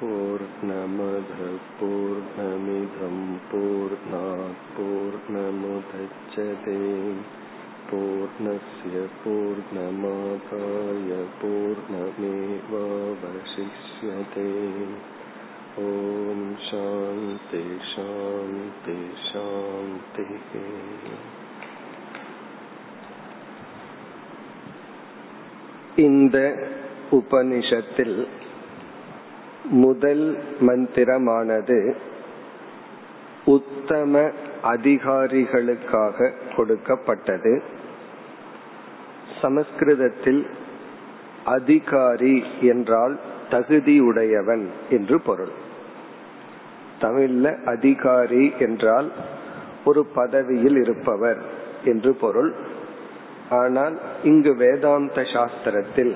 पूर्णमधः पूर्णमिदं पूर्णात् पूर्णमुदच्छते पूर्णस्य पूर्णमादाय पूर्णमेवावशिष्यते ॐ शान्ति शान्ति शान्तिः இந்த உபனிஷத்தில் முதல் மந்திரமானது உத்தம அதிகாரிகளுக்காக கொடுக்கப்பட்டது. சமஸ்கிருதத்தில் அதிகாரி என்றால் தகுதியுடையவன் என்று பொருள். தமிழ்ல அதிகாரி என்றால் ஒரு பதவியில் இருப்பவர் என்று பொருள். ஆனால் இங்கு வேதாந்த சாஸ்திரத்தில்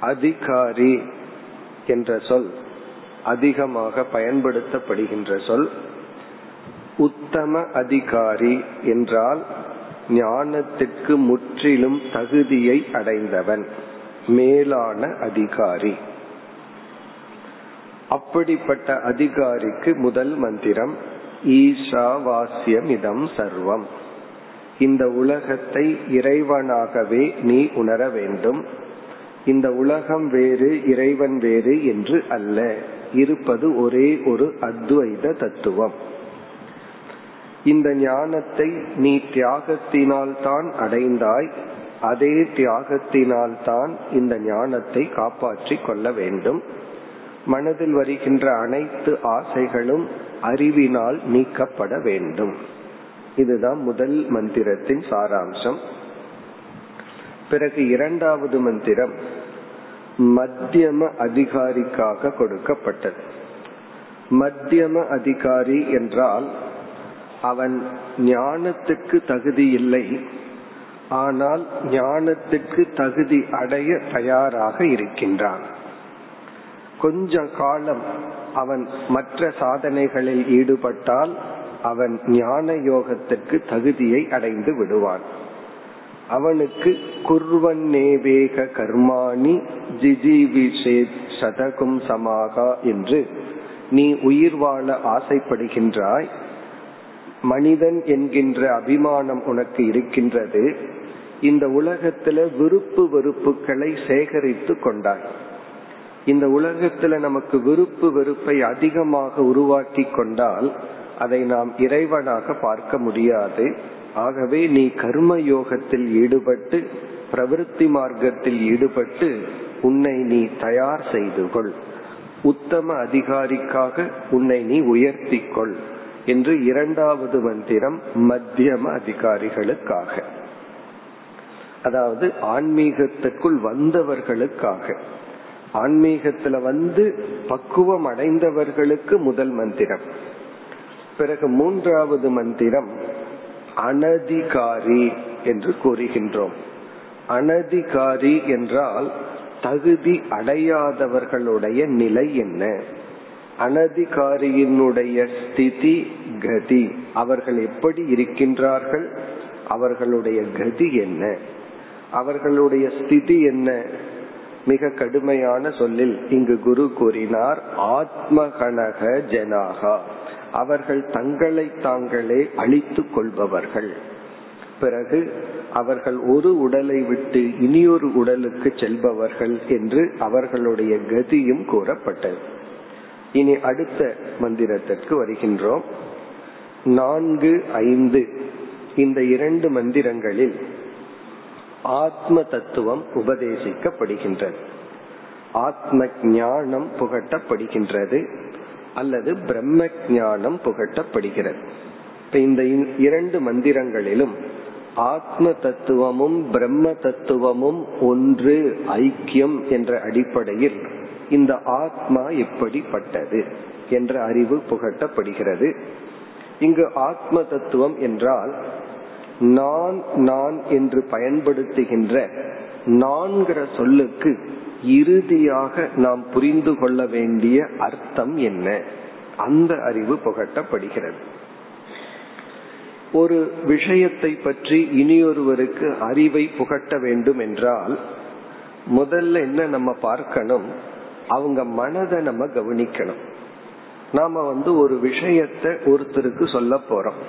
அதிகாரி என்ற சொல் அதிகமாக பயன்படுத்தப்படுகின்ற சொல் உத்தம அதிகாரி என்றால் ஞானத்திற்கு முற்றிலும் தகுதியை அடைந்தவன் மேலான அதிகாரி. அப்படிப்பட்ட அதிகாரிக்கு முதல் மந்திரம் ஈசாவாசியம் இதம் சர்வம். இந்த உலகத்தை இறைவனாகவே நீ உணர வேண்டும். இந்த உலகம் வேறு இறைவன் வேறு என்று அல்ல. இருப்பது ஒரே ஒரு அத்வைத தத்துவம். இந்த ஞானத்தை நீ தியாகத்தினால் தான் அடைந்தாய் அதே தியாகத்தினால் தான் இந்த ஞானத்தை காப்பாற்றிக் கொள்ள வேண்டும். மனதில் வருகின்ற அனைத்து ஆசைகளும் அறிவினால் நீக்கப்பட வேண்டும். இதுதான் முதல் மந்திரத்தின் சாராம்சம். பிறகு இரண்டாவது மந்திரம் மத்தியம அதிகாரிக்காக கொடுக்கப்பட்டது. மத்தியம அதிகாரி என்றால் அவன் ஞானத்துக்கு தகுதி இல்லை. ஆனால் ஞானத்துக்கு தகுதி அடைய தயாராக இருக்கின்றான். கொஞ்ச காலம் அவன் மற்ற சாதனைகளில் ஈடுபட்டால் அவன் ஞான யோகத்திற்கு தகுதியை அடைந்து விடுவான். அவனுக்கு குர்வன்னேவேக கர்மாணி ஜிஜிவிஷே சதகும் சமாகா என்று. நீ உயிர் வாழ ஆசைப்படுகின்றாய். மனிதன் என்கின்ற அபிமானம் உனக்கு இருக்கின்றது. இந்த உலகத்துல விருப்பு வெறுப்புகளை சேகரித்து கொண்டாய். இந்த உலகத்துல நமக்கு விருப்பு வெறுப்பை அதிகமாக உருவாக்கி கொண்டால் அதை நாம் இறைவனாக பார்க்க முடியாது. ஆகவே நீ கர்ம யோகத்தில் ஈடுபட்டு பிரவருத்தி மார்க்கத்தில் ஈடுபட்டு உன்னை நீ தயார் செய்து கொள். உத்தம அதிகாரிக்காக உன்னை நீ உயர்த்தி கொள் என்று இரண்டாவது மந்திரம் மத்தியம அதிகாரிகளுக்காக. அதாவது ஆன்மீகத்துக்குள் வந்தவர்களுக்காக. ஆன்மீகத்துல வந்து பக்குவம் அடைந்தவர்களுக்கு முதல் மந்திரம். பிறகு மூன்றாவது மந்திரம் அனதிகாரி என்று கூறுகின்றோம். அனதிகாரி என்றால் தகுதி அடையாதவர்களுடைய நிலை என்ன? அனதிகாரியினுடைய ஸ்திதி கதி. அவர்கள் எப்படி இருக்கின்றார்கள்? அவர்களுடைய கதி என்ன? அவர்களுடைய ஸ்திதி என்ன? மிக கடுமையான சொல்லில் இங்கு குரு கூறினார் ஆத்மகனக ஜனாகா. அவர்கள் தங்களை தாங்களே அழித்துக் கொள்பவர்கள். பிறகு அவர்கள் ஒரு உடலை விட்டு இனியொரு உடலுக்கு செல்பவர்கள் என்று அவர்களுடைய கதியும் கூறப்பட்டது. இனி அடுத்த மந்திரத்திற்கு வருகின்றோம். நான்கு ஐந்து இந்த இரண்டு மந்திரங்களில் ஆத்ம தத்துவம் உபதேசிக்கப்படுகின்றது. ஆத்ம ஞானம் புகட்டப்படுகின்றது. அல்லது பிரம்ம ஞானம் புகட்டப்படுகிறது. இப்ப இந்த இரண்டு மந்திரங்களிலும் ஆத்ம தத்துவமும் பிரம்ம தத்துவமும் ஒன்று ஐக்கியம் என்ற அடிப்படையில் இந்த ஆத்மா எப்படிப்பட்டது என்ற அறிவு புகட்டப்படுகிறது. இங்கு ஆத்ம தத்துவம் என்றால் நான் நான் என்று பயன்படுத்துகின்ற நான்கிற சொல்லுக்கு இறுதியாக நாம் புரிந்து கொள்ள வேண்டிய அர்த்தம் என்ன? அந்த அறிவு புகட்டப்படுகிறது. ஒரு விஷயத்தை பற்றி இனியொருவருக்கு அறிவை புகட்ட வேண்டும் என்றால் முதல்ல என்ன நம்ம பார்க்கணும்? அவங்க மனதை நம்ம கவனிக்கணும். நாம வந்து ஒரு விஷயத்த ஒருத்தருக்கு சொல்ல போறோம்.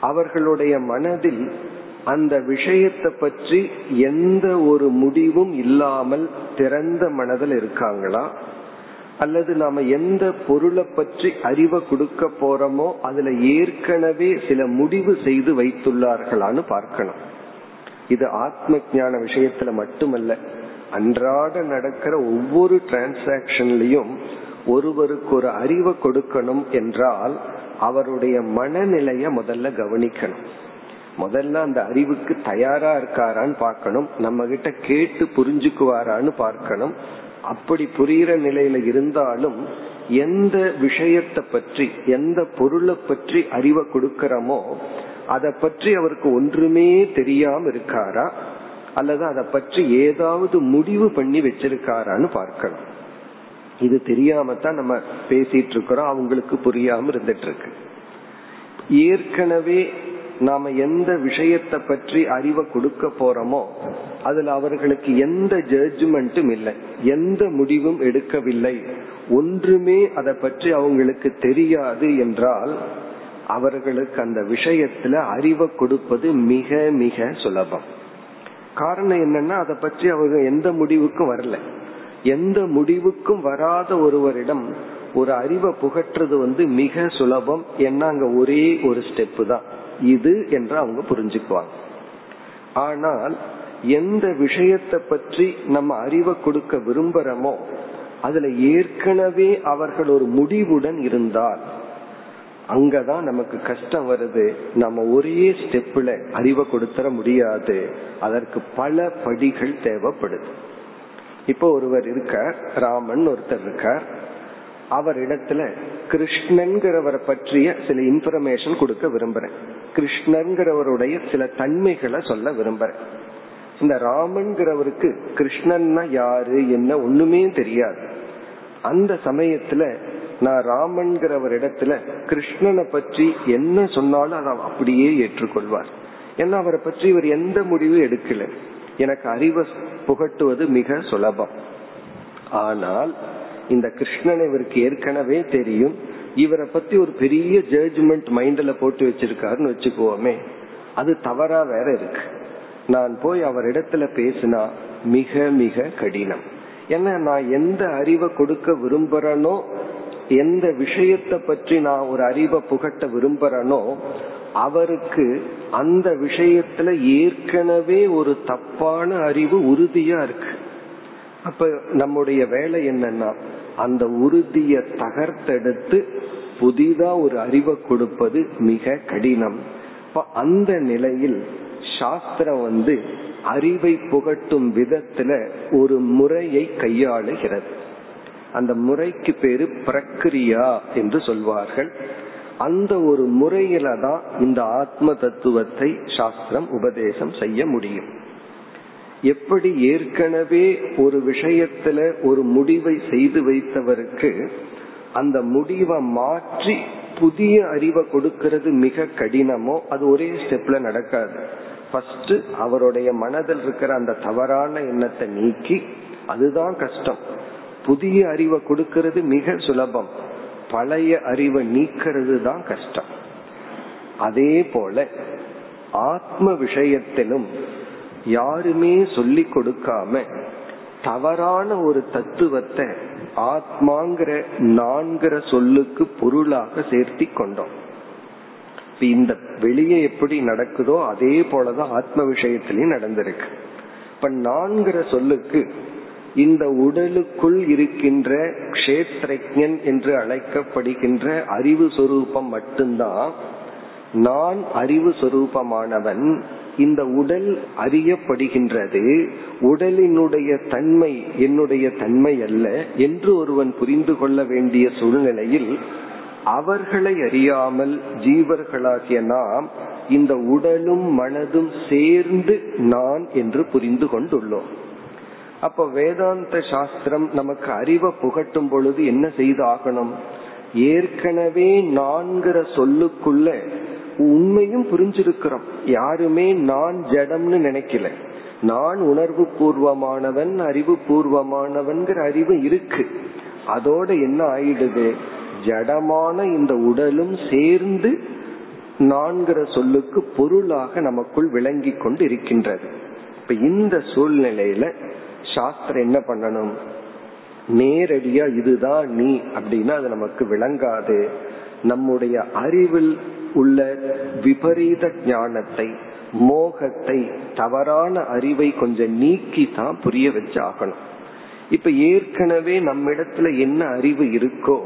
அவர்களுடைய மனதில் அந்த விஷயத்தை பற்றி எந்த ஒரு முடிவும் இல்லாமல் திறந்த மனதில் இருக்காங்களா? அல்லது நாம எந்த பொருளை பற்றி அறிவை கொடுக்க போறோமோ அதுல ஏற்கனவே சில முடிவு செய்து வைத்துள்ளார்களான்னு பார்க்கணும் இது ஆத்ம ஞான விஷயத்துல மட்டுமல்ல அன்றாட நடக்கிற ஒவ்வொரு டிரான்சாக்சன்லயும் ஒருவருக்கு ஒரு அறிவை கொடுக்கணும் என்றால் அவருடைய மனநிலைய முதல்ல கவனிக்கணும். முதல்ல அந்த அறிவுக்கு தயாரா இருக்காரான்னு பார்க்கணும். நம்ம கிட்ட கேட்டு புரிஞ்சுக்குவாரான்னு பார்க்கணும். அப்படி புரிகிற நிலையில இருந்தாலும் எந்த விஷயத்தை பற்றி எந்த பொருளை பற்றி அறிவை கொடுக்கிறோமோ அதை பற்றி அவருக்கு ஒன்றுமே தெரியாம இருக்காரா? அல்லது அதை பற்றி ஏதாவது முடிவு பண்ணி வச்சிருக்காரான்னு பார்க்கணும். இது தெரியாம தான் நம்ம பேசிட்டு இருக்கிறோம். அவங்களுக்கு புரியாம இருந்துட்டு இருக்கு. ஏற்கனவே நாம எந்த விஷயத்தை பற்றி அறிவை கொடுக்க போறோமோ அதுல அவர்களுக்கு எந்த ஜட்ஜ்மெண்ட்டும் இல்லை எந்த முடிவும் எடுக்கவில்லை. ஒன்றுமே அதை பற்றி அவங்களுக்கு தெரியாது என்றால் அவர்களுக்கு அந்த விஷயத்துல அறிவை கொடுப்பது மிக மிக சுலபம். காரணம் என்னன்னா அதை பற்றி அவங்க எந்த முடிவுக்கும் வரல. எந்த முடிவுக்கும் வராத ஒருவரிடம் ஒரு அறிவை புகற்றுறது வந்து மிக சுலபம். என்ன அங்க ஒரே ஒரு ஸ்டெப்பு தான். இது என்று அவங்க புரிஞ்சுக்குவாங்க. ஆனால் எந்த விஷயத்தை பற்றி நம்ம அறிவை கொடுக்க விரும்புறோமோ அதுல ஏற்கனவே அவர்கள் ஒரு முடிவுடன் இருந்தால் அங்கதான் நமக்கு கஷ்டம் வருது. நம்ம ஒரே ஸ்டெப்ல அறிவை கொடுத்துட முடியாது. அதற்கு பல படிகள் தேவைப்படுது. இப்போ ஒருவர் இருக்கார் ராமன் ஒருத்தர் இருக்கார். அவர் இடத்துல கிருஷ்ணன்கிறவரை பற்றிய சில இன்ஃபர்மேஷன் கொடுக்க விரும்புறேன். கிருஷ்ணங்கிறவருடைய சில தன்மைகளை சொல்ல விரும்புறேன். இந்த ராமன்கிறவருக்கு கிருஷ்ணன்னா யாரு என்ன ஒண்ணுமே தெரியாது. அந்த சமயத்துல நான் ராமன்கிறவர் இடத்துல கிருஷ்ணனை பற்றி என்ன சொன்னாலும் அதை அப்படியே ஏற்றுக்கொள்வார். ஏன்னா அவரை பற்றி இவர் எந்த முடிவும் எடுக்கல. எனக்கு அறிவை புகட்டுவது மிக சுலபம். ஆனால் இந்த கிருஷ்ணன் இவருக்கு ஏற்கனவே தெரியும் இவரை பத்தி ஒரு பெரிய ஜட்ஜ்மெண்ட் மைண்ட்ல போட்டு வச்சிருக்காருன்னு வச்சுக்குவோமே அது தவறா வேற இருக்கு. நான் போய் அவரிடத்துல பேசினா மிக மிக கடினம். ஏன்னா நான் எந்த அறிவை கொடுக்க விரும்புறனோ எந்த விஷயத்தை பற்றி நான் ஒரு அறிவை புகட்ட விரும்புறனோ அவருக்கு அந்த விஷயத்துல ஏற்கனவே ஒரு தப்பான அறிவு உறுதியா இருக்கு. அப்ப நம்முடைய வேலை என்னன்னா அந்த உறுதிய தகர்த்தெடுத்து புதிதா ஒரு அறிவை கொடுப்பது மிக கடினம். அந்த நிலையில் சாஸ்திரம் வந்து அறிவை புகட்டும் விதத்துல ஒரு முறையை கையாளுகிறது. அந்த முறைக்கு பேரு பிரக்ரியா என்று சொல்வார்கள். அந்த ஒரு முறையில தான் இந்த ஆத்ம தத்துவத்தை சாஸ்திரம் உபதேசம் செய்ய முடியும். எப்படி ஏற்கனவே ஒரு விஷயத்துல ஒரு முடிவை செய்து வைத்தவருக்கு அந்த முடிவை மாற்றி புதிய அறிவை கொடுக்கிறது மிக கடினமோ அது ஒரே ஸ்டெப்ல நடக்காது. ஃபர்ஸ்ட் அவருடைய மனதில் இருக்கிற அந்த தவறான எண்ணத்தை நீக்கி அதுதான் கஷ்டம். புதிய அறிவை கொடுக்கிறது மிக சுலபம். பழைய அறிவை நீக்கிறது தான் கஷ்டம். அதே போல ஆத்ம விஷயத்திலும் யாருமே சொல்லி கொடுக்காம தவறான ஒரு தத்துவத்தை ஆத்மாங்கிற நான்கிற சொல்லுக்கு பொருளாக சேர்த்தி கொண்டோம். இந்த வெளியே எப்படி நடக்குதோ அதே போலதான் ஆத்ம விஷயத்திலையும் நடந்திருக்கு. இப்ப நான்கிற சொல்லுக்கு இந்த உடலுக்குள் இருக்கின்ற கஷேத்ரஜன் என்று அழைக்கப்படுகின்ற அறிவு சொரூபம் மட்டும்தான் நான் அறிவு சொரூபமானவன் இந்த உடல் அறியப்படுகின்றது. உடலினுடைய தன்மை என்னுடைய தன்மை அல்ல என்று ஒருவன் புரிந்து கொள்ள வேண்டிய சூழ்நிலையில் அவர்களை அறியாமல் ஜீவர்களாகிய நாம் இந்த உடலும் மனதும் சேர்ந்து நான் என்று புரிந்து கொண்டுள்ளோம். அப்ப வேதாந்த சாஸ்திரம் நமக்கு அறிவை புகட்டும் பொழுது என்ன செய்து ஆகணும் ஏற்கனவே நான்கிற சொல்லுக்குள்ள உண்மையும் புரிஞ்சிருக்கிறோம். யாருமே நான் ஜடம்னு நினைக்கல. நான் உணர்வு பூர்வமானவன் அறிவு பூர்வமானவன்கிற அறிவு இருக்கு. அதோட என்ன ஆயிடுது? ஜடமான இந்த உடலும் சேர்ந்து நான்கிற சொல்லுக்கு பொருளாக நமக்குள் விளங்கி கொண்டு இருக்கின்றது இப்ப இந்த சூழ்நிலையில சாஸ்திரம் என்ன பண்ணணும்? நேரடியா இதுதான் நீ அப்படின்னா அது நமக்கு விளங்காது. நம்முடைய அறிவில் உள்ள விபரீத ஞானத்தை மோகத்தை தவறான அறிவை கொஞ்சம் நீக்கி தான் புரிய வச்சாகணும். இப்ப ஏற்கனவே நம்மிடத்துல என்ன அறிவு இருக்கோ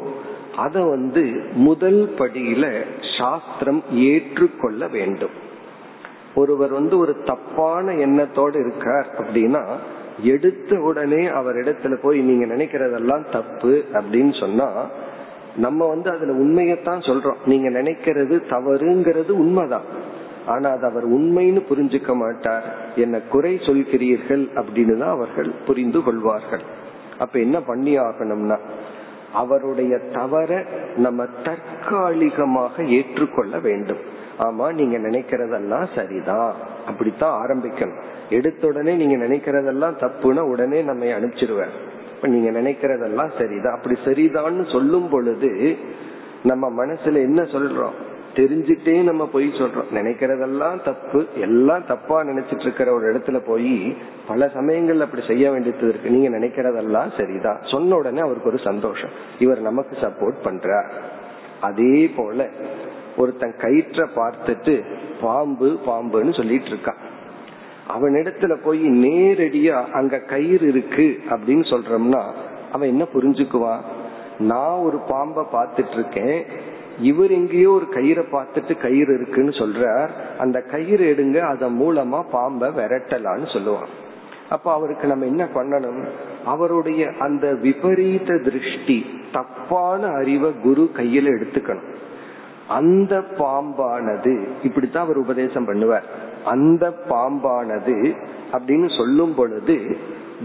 அத வந்து முதல் படியில சாஸ்திரம் ஏற்றுக்கொள்ள வேண்டும். ஒருவர் வந்து ஒரு தப்பான எண்ணத்தோடு இருக்கார் அப்படின்னா எடுத்த உடனே அவர் இடத்துல போய் நீங்க நினைக்கிறதெல்லாம் தப்பு அப்படின்னு சொன்னா நம்ம வந்து அதுல உண்மையத்தான் சொல்றோம். நீங்க நினைக்கிறது தவறுங்கிறது உண்மைதான். ஆனா அது அவர் உண்மைன்னு புரிஞ்சுக்க மாட்டார். என்ன குறை சொல்கிறீர்கள் அப்படின்னு தான் அவர்கள் புரிந்து கொள்வார்கள். அப்ப என்ன பண்ணி ஆகணும்னா அவருடைய தவற நம்ம தற்காலிகமாக ஏற்றுக்கொள்ள வேண்டும். ஆமா நீங்க நினைக்கிறதெல்லாம் சரிதான். அப்படித்தான் ஆரம்பிக்கணும். எடுத்த உடனே நீங்க நினைக்கிறதெல்லாம் தப்புன்னா உடனே நம்ம அனுப்பிச்சிருவேன் இப்ப நீங்க நினைக்கிறதெல்லாம் சரிதான். அப்படி சரிதான்னு சொல்லும் பொழுது நம்ம மனசுல என்ன சொல்றோம்? தெரிஞ்சுட்டே நம்ம போய் சொல்றோம். நினைக்கிறதெல்லாம் தப்பு. எல்லாம் தப்பா நினைச்சிட்டு இருக்கிற ஒரு இடத்துல போய் பல சமயங்கள்ல அப்படி செய்ய வேண்டியது இருக்கு. நீங்க நினைக்கிறதெல்லாம் சரிதான். சொன்ன உடனே அவருக்கு ஒரு சந்தோஷம். இவர் நமக்கு சப்போர்ட் பண்றார். அதே போல ஒருத்தன் கயிற்ற பார்த்துட்டு பாம்பு பாம்புன்னு சொல்லிட்டு இருக்கான். அவனிடத்துல போய் நேரடியா அங்க கயிறு இருக்கு அப்படின்னு சொல்றோம்னா அவன் என்ன புரிஞ்சுக்குவான்? நான் ஒரு பாம்பை பார்த்துட்டு இருக்கேன் இவர் எங்கேயோ ஒரு கயிறை பார்த்துட்டு கயிறு இருக்குன்னு சொல்றார். அந்த கயிறு எடுங்க அதன் மூலமா பாம்பை விரட்டலான்னு சொல்லுவான். அப்ப அவருக்கு நம்ம என்ன பண்ணணும்? அவருடைய அந்த விபரீத திருஷ்டி தப்பான அறிவை குரு கையில எடுத்துக்கணும். அந்த பாம்பானது இப்படித்தான் அவர் உபதேசம் பண்ணுவார். அந்த பாம்பானது அப்படின்னு சொல்லும் பொழுது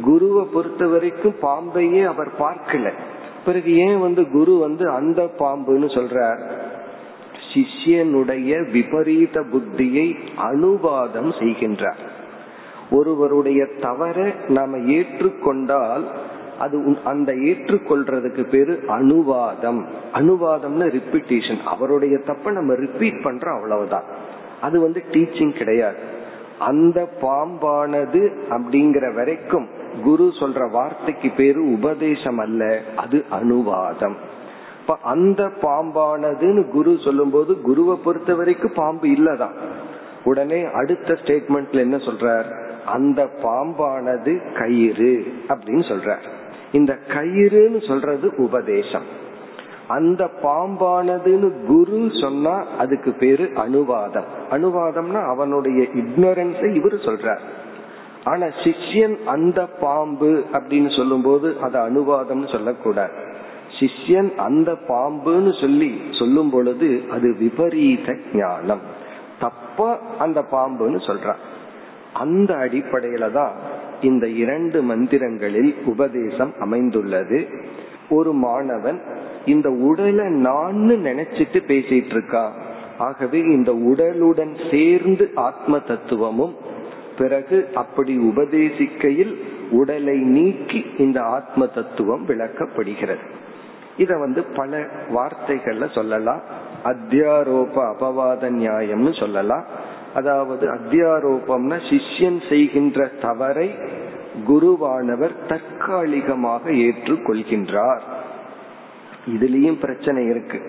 குருவை பொறுத்த வரைக்கும் பாம்பையே அவர் பார்க்கல. பிறகு ஏன் வந்து குரு வந்து அந்த பாம்புன்னு சொல்றார்? சிஷ்யனுடைய விபரீத புத்தியை அனுவாதம் செய்கின்றார். ஒருவருடைய தவற நாம ஏற்றுக்கொண்டால் அது அந்த ஏற்றுக்கொள்றதுக்கு பேரு அனுவாதம். அனுவாதம்னு ரிப்பீட்டேஷன் அவருடைய தப்ப நம்ம ரிப்பீட் பண்றோம் அவ்வளவுதான். அது வந்து டீச்சிங் கிடையாது. அந்த பாம்பானது அப்படிங்கிற வரைக்கும் குரு சொல்ற வார்த்தைக்கு பேரு உபதேசம் அல்ல அது அனுவாதம். இப்ப அந்த பாம்பானதுன்னு குரு சொல்லும் போது குருவை பொறுத்த வரைக்கும் பாம்பு இல்லதான். உடனே அடுத்த ஸ்டேட்மெண்ட்ல என்ன சொல்றார்? அந்த பாம்பானது கயிறு அப்படின்னு சொல்றார். இந்த கயிறுன்னு சொல்றது உபதேசம். அந்த பாம்பானதுன்னு குரு சொன்னா அதுக்கு பேரு அனுவாதம். அனுவாதம்னா அவனுடைய இக்னோரன்ஸை இவர் சொல்றார். ஆனா சிஷ்யன் அந்த பாம்பு அப்படின்னு சொல்லும் போது அது அனுவாதம்னு சொல்லக்கூடாது. சிஷ்யன் அந்த பாம்புன்னு சொல்லி சொல்லும் பொழுது அது விபரீத ஞானம். தப்ப அந்த பாம்புன்னு சொல்றான் அந்த அடிப்படையில தான் இந்த இரண்டு மந்திரங்களில் உபதேசம் அமைந்துள்ளது. ஒரு மாணவன் இந்த உடலை நான் நினைச்சிட்டு பேசிட்டு இருக்கா? ஆகவே இந்த உடலுடன் சேர்ந்து ஆத்ம தத்துவமும் பிறகு அப்படி உபதேசிக்கையில் உடலை நீக்கி இந்த ஆத்ம தத்துவம் விளக்கப்படுகிறது. இத வந்து பல வார்த்தைகள்ல சொல்லலாம். அத்தியாரோப அபவாத நியாயம்னு சொல்லலாம். அதாவது அத்தியாரோபம்னா சிஷ்யன் செய்கின்ற தவறை குருவானவர் தற்காலிகமாக ஏற்றுக்கொள்கின்றார். இதுலயும் பிரச்சனை இருக்கு.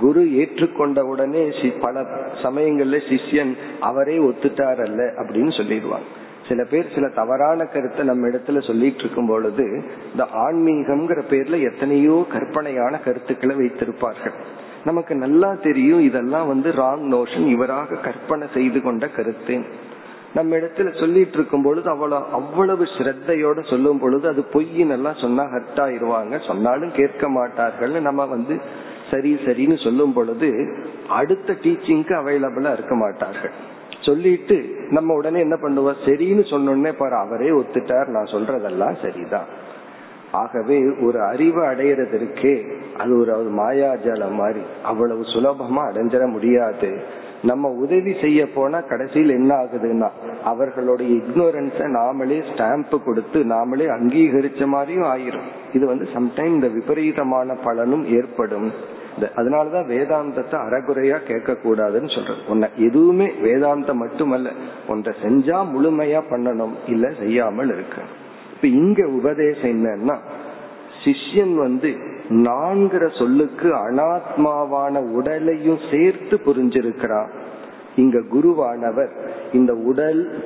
குரு ஏற்றுக்கொண்ட உடனே பல சமயங்கள்ல சிஷ்யன் அவரே ஒத்துட்டார் அல்ல அப்படின்னு சொல்லிடுவாங்க சில பேர் சில தவறான கருத்தை நம்ம இடத்துல சொல்லிட்டு இருக்கும் பொழுது இந்த ஆன்மீகம்ங்கிற பேர்ல எத்தனையோ கற்பனையான கருத்துக்களை வைத்திருப்பார்கள். நமக்கு நல்லா தெரியும் இதெல்லாம் வந்து ராங் நோஷன் இவராக கற்பனை செய்து கொண்ட கருத்து. நம்ம இடத்துல சொல்லிட்டு இருக்கும் பொழுது அவ்வளவு அவ்வளவு ஸ்ரத்தையோட சொல்லும் பொழுது அது பொய்ன்னு எல்லாம் சொன்னா ஹர்ட் ஆயிருவாங்க. சொன்னாலும் கேட்க மாட்டார்கள் நம்ம வந்து சரி சரின்னு சொல்லும் பொழுது அடுத்த டீச்சிங்க்கு அவைலபிளா இருக்க மாட்டார்கள். சொல்லிட்டு நம்ம உடனே என்ன பண்ணுவோம் சரின்னு சொன்னோடனே பாரு அவரே ஒத்துட்டார் நான் சொல்றதெல்லாம் சரிதான். ஆகவே ஒரு அறிவு அடையிறதற்கே அது ஒரு மாயாஜாலம் மாதிரி அவ்வளவு சுலபமா அடைஞ்சிட முடியாது. நம்ம உதவி செய்ய போனா கடைசியில் என்ன ஆகுதுன்னா அவர்களுடைய இக்னோரன்ஸ நாமளே ஸ்டாம்ப் கொடுத்து நாமளே அங்கீகரிச்ச மாதிரியும் ஆயிரும். இது வந்து சம்டைம் இந்த விபரீதமான பலனும் ஏற்படும். அதனாலதான் வேதாந்தத்தை அறகுறையா கேட்க கூடாதுன்னு சொல்றது. உன்னை எதுவுமே வேதாந்தம் மட்டுமல்ல ஒன்றை செஞ்சா முழுமையா பண்ணணும் இல்ல செய்யாமல் இருக்கு. இப்ப இங்க உபதேசம் என்னன்னா சிஷ்யன் வந்து நான்கிற சொல்லுக்கு அனாத்மாவான உடலையும் சேர்த்து புரிஞ்சிருக்கிறார் இங்க குருவானவர் இந்த உடல்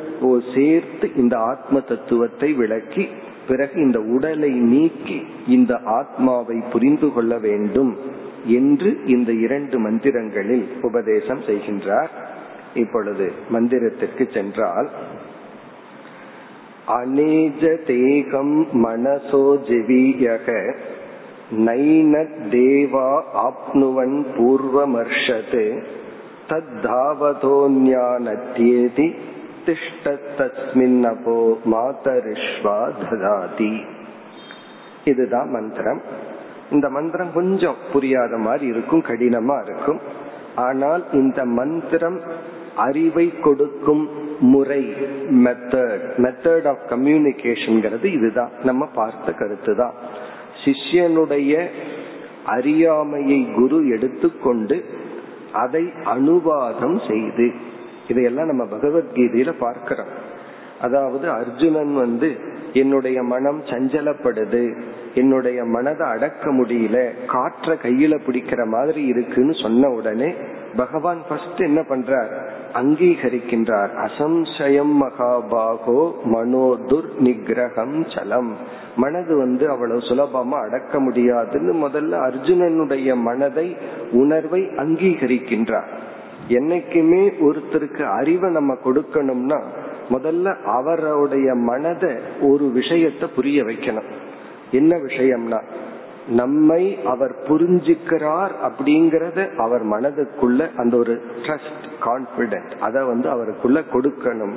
சேர்த்து இந்த ஆத்ம தத்துவத்தை விளக்கி பிறகு இந்த உடலை நீக்கி இந்த ஆத்மாவை புரிந்து கொள்ள வேண்டும் என்று இந்த இரண்டு மந்திரங்களில் உபதேசம் செய்கின்றார். இப்பொழுது மந்திரத்திற்கு சென்றால் அநேஜ தேகம் மனசோ ஜெவியக நைன தேவா ஆப்னுவன் பூர்வமர்ஷத் தத்தாவதோன்யானத்யேதி திஷ்டத்தஸ்மின்னபோ மாதரிஷ்வா ததாதி. இதுதான் மந்திரம். இந்த மந்திரம் கொஞ்சம் புரியாத மாதிரி இருக்கும் கடினமா இருக்கும். ஆனால் இந்த மந்திரம் அறிவை கொடுக்கும் முறை மெத்தட் மெத்தட் ஆஃப் கம்யூனிகேஷன் இதுதான். நம்ம பார்த்த கருத்து தான் சிஷ்யனுடைய அறியாமையை குரு எடுத்துக்கொண்டு அதை அனுவாதம் செய்து. இதையெல்லாம் நம்ம பகவத்கீதையில பார்க்கிறோம். அதாவது அர்ஜுனன் வந்து என்னுடைய மனம் சஞ்சலப்படுது. என்னுடைய மனதை அடக்க முடியல காற்ற கையில பிடிக்கிற மாதிரி இருக்குன்னு சொன்ன உடனே பகவான் ஃபர்ஸ்ட் என்ன பண்றார்? அங்கீகரிக்கின்றார். அசம்சயம் மகாபாகோ மனோதுர் நிகிரகம் சலம். மனது வந்து அவ்வளவு சுலபமா அடக்க முடியாதுன்னு முதல்ல அர்ஜுனனுடைய மனதை உணர்வை அங்கீகரிக்கின்றார். என்னைக்குமே ஒருத்தருக்கு அறிவை நம்ம கொடுக்கணும்னா முதல்ல அவருடைய மனதை ஒரு விஷயத்த புரிய வைக்கணும். என்ன விஷயம்னா நம்மை அவர் புரிஞ்சுக்கிறார் அப்படிங்கறத அவர் மனதுக்குள்ள அந்த ஒரு ட்ரஸ்ட் கான்பிடன்ட் அதை வந்து அவருக்குள்ள கொடுக்கணும்.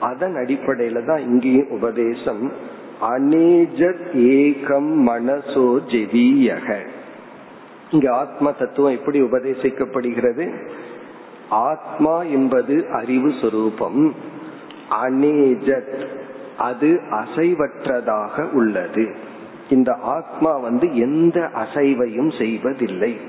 அதன் அடிப்படையில தான் இங்கேயும் உபதேசம் அநேஜத் ஏகம் மனசோ ஜெவியக. இங்க ஆத்ம தத்துவம் எப்படி உபதேசிக்கப்படுகிறது? ஆத்மா என்பது அறிவு சொரூபம். அநேஜத் அது அசைவற்றதாக உள்ளது. இந்த ஆத்மா வந்து எந்த அசைவையும் செய்வதில்லை.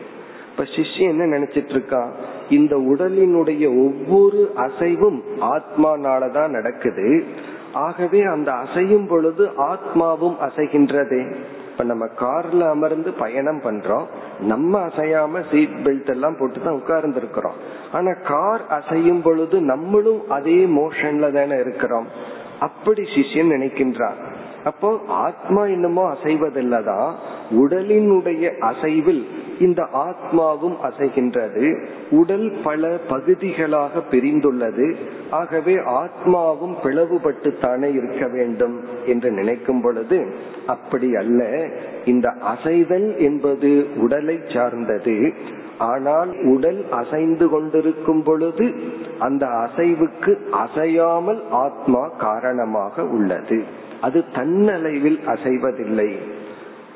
இப்ப சிஷ்யன் என்ன நினைச்சிட்டு இருக்கான் இந்த உடலினுடைய ஒவ்வொரு அசைவும் ஆத்மானாலதான் நடக்குது. ஆகவே அந்த அசையும் பொழுது ஆத்மாவும் அசைகின்றதே. இப்ப நம்ம கார்ல அமர்ந்து பயணம் பண்றோம். நம்ம அசையாம சீட் பெல்ட் எல்லாம் போட்டுதான் உட்கார்ந்து இருக்கிறோம் ஆனா கார் அசையும் பொழுது நம்மளும் அதே மோஷன்ல தானே இருக்கிறோம். அப்படி சிஷ்யன் நினைக்கின்றான் அப்போ ஆத்மா என்னமோ அசைவதில்லதான் உடலினுடைய அசைவில் இந்த ஆத்மாவும் அசைகின்றது. உடல் பல பகுதிகளாக பிரிந்துள்ளது. ஆகவே ஆத்மாவும் பிளவுபட்டு தானே இருக்க வேண்டும் என்று நினைக்கும் பொழுது அப்படி அல்ல. இந்த அசைதல் என்பது உடலை சார்ந்தது. ஆனால் உடல் அசைந்து கொண்டிருக்கும் பொழுது அந்த அசைவுக்கு அசையாமல் ஆத்மா காரணமாக உள்ளது. அது தன்னளவில் அசைவதில்லை.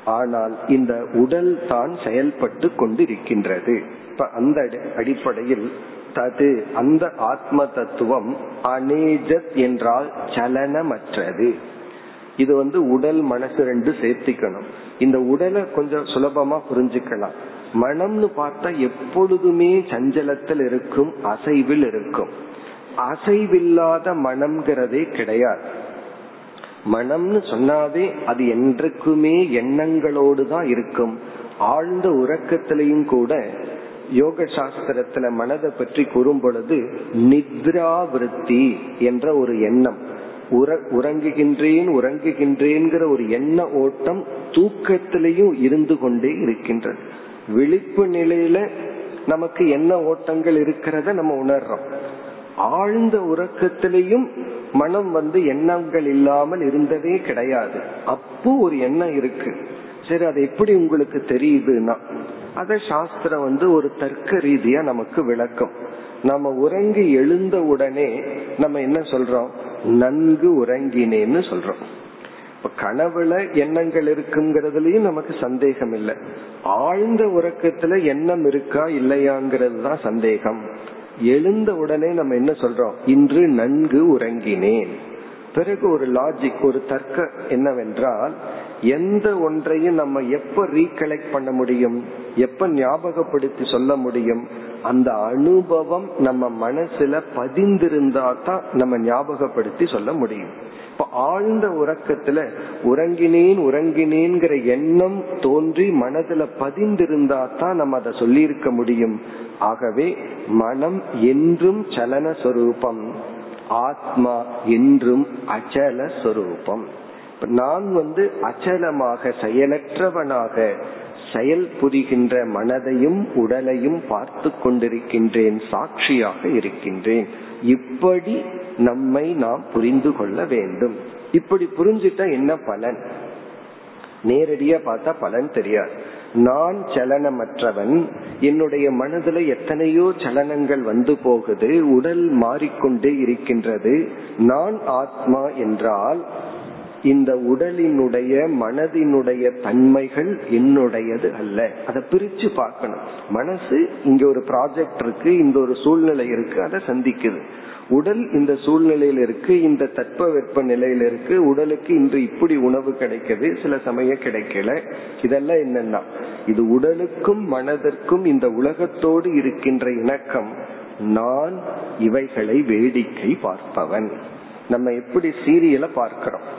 ஆனால் இந்த உடல் தான் செயல்பட்டு கொண்டிருக்கின்றது. இப்ப அந்த அடிப்படையில் தது அந்த ஆத்ம தத்துவம் அநேஜத் என்றால் சலனமற்றது. இது வந்து உடல் மனசு ரெண்டு சேர்த்திக்கணும். இந்த உடலை கொஞ்சம் சுலபமா புரிஞ்சுக்கலாம். மனம்னு பார்த்தா எப்பொழுதுமே சஞ்சலத்தில் இருக்கும் அசைவில் இருக்கும். அசைவில்லாத மனம்ங்கிறதே கிடையாது. மனம்னு சொன்னாவே அது என்றைக்குமே எண்ணங்களோடு தான் இருக்கும். ஆழ்ந்த உறக்கத்திலையும் கூட யோக சாஸ்திரத்துல மனதை பற்றி கூறும் பொழுது நித்ராவிருத்தி என்ற ஒரு எண்ணம். உற உறங்குகின்றேன் உறங்குகின்றேங்கிற ஒரு எண்ண ஓட்டம் தூக்கத்திலையும் இருந்து கொண்டே இருக்கின்றது. விழிப்பு நிலையில நமக்கு என்ன ஓட்டங்கள் இருக்கிறத நம்ம உணர்றோம். ஆழ்ந்த உறக்கத்திலையும் மனம் வந்து எண்ணங்கள் இல்லாமல் இருந்ததே கிடையாது. அப்போ ஒரு எண்ணம் இருக்கு. சரி அது எப்படி உங்களுக்கு தெரியுதுன்னா அத சாஸ்திரம் வந்து ஒரு தர்க்க ரீதியா நமக்கு விளக்கம். நம்ம உறங்கி எழுந்த உடனே நம்ம என்ன சொல்றோம்? நன்கு உறங்கினேன்னு சொல்றோம். இப்ப கனவுல எண்ணங்கள் இருக்குங்கிறதுலயும் நமக்கு சந்தேகம் இல்லை ஆழ்ந்த உறக்கத்துல எண்ணம் இருக்கா இல்லையாங்கிறது தான் சந்தேகம். எழுந்த உடனே நம்ம என்ன சொல்றோம்? இன்று நன்கு உறங்கினேன். பிறகு ஒரு லாஜிக் ஒரு தர்க்க என்னவென்றால் எந்த ஒன்றையும் நம்ம எப்ப ரீகலெக்ட் பண்ண முடியும்? எப்ப ஞாபகப்படுத்தி சொல்ல முடியும்? அந்த அனுபவம் நம்ம மனசுல பதிந்திருந்தா தான் நம்ம ஞாபகப்படுத்தி சொல்ல முடியும். இப்ப ஆழ்ந்த உறக்கத்துல உறங்கினேன் உறங்கினேங்கிற எண்ணம் தோன்றி மனதுல பதிந்திருந்தா தான் நம்ம அதை சொல்லியிருக்க முடியும். ஆகவே மனம் என்றும் சலன சொரூபம் ஆத்மா என்றும் அச்சல சொரூபம். நான் வந்து அச்சலமாக செயலற்றவனாக செயல் புரிகின்ற மனதையும் உடலையும் பார்த்து கொண்டிருக்கின்றேன் சாட்சியாக இருக்கின்றேன். இப்படி நம்மை நாம் புரிந்து கொள்ள வேண்டும். இப்படி புரிஞ்சிட்டா என்ன பலன்? நேரடியா பார்த்தா பலன் தெரியாது. நான் சலனமற்றவன் என்னுடைய மனதுல எத்தனையோ சலனங்கள் வந்து போகுது உடல் மாறிக்கொண்டே இருக்கின்றது. நான் ஆத்மா என்றால் இந்த உடலினுடைய மனதினுடைய தன்மைகள் என்னுடையது அல்ல. அதை பிரிச்சு பார்க்கணும். மனசு இங்க ஒரு ப்ராஜெக்ட் இருக்கு இந்த ஒரு சூழ்நிலை இருக்கு அதை சந்திக்குது. உடல் இந்த சூழ்நிலையில இருக்கு இந்த தட்ப வெப்ப நிலையில இருக்கு உடலுக்கு இன்று இப்படி உணவு கிடைக்குது சில சமயம் கிடைக்கல. இதெல்லாம் என்னன்னா இது உடலுக்கும் மனதிற்கும் இந்த உலகத்தோடு இருக்கின்ற இணக்கம். நான் இவைகளை வேடிக்கை பார்ப்பவன். நம்ம எப்படி சீரியலை பார்க்கிறோம்.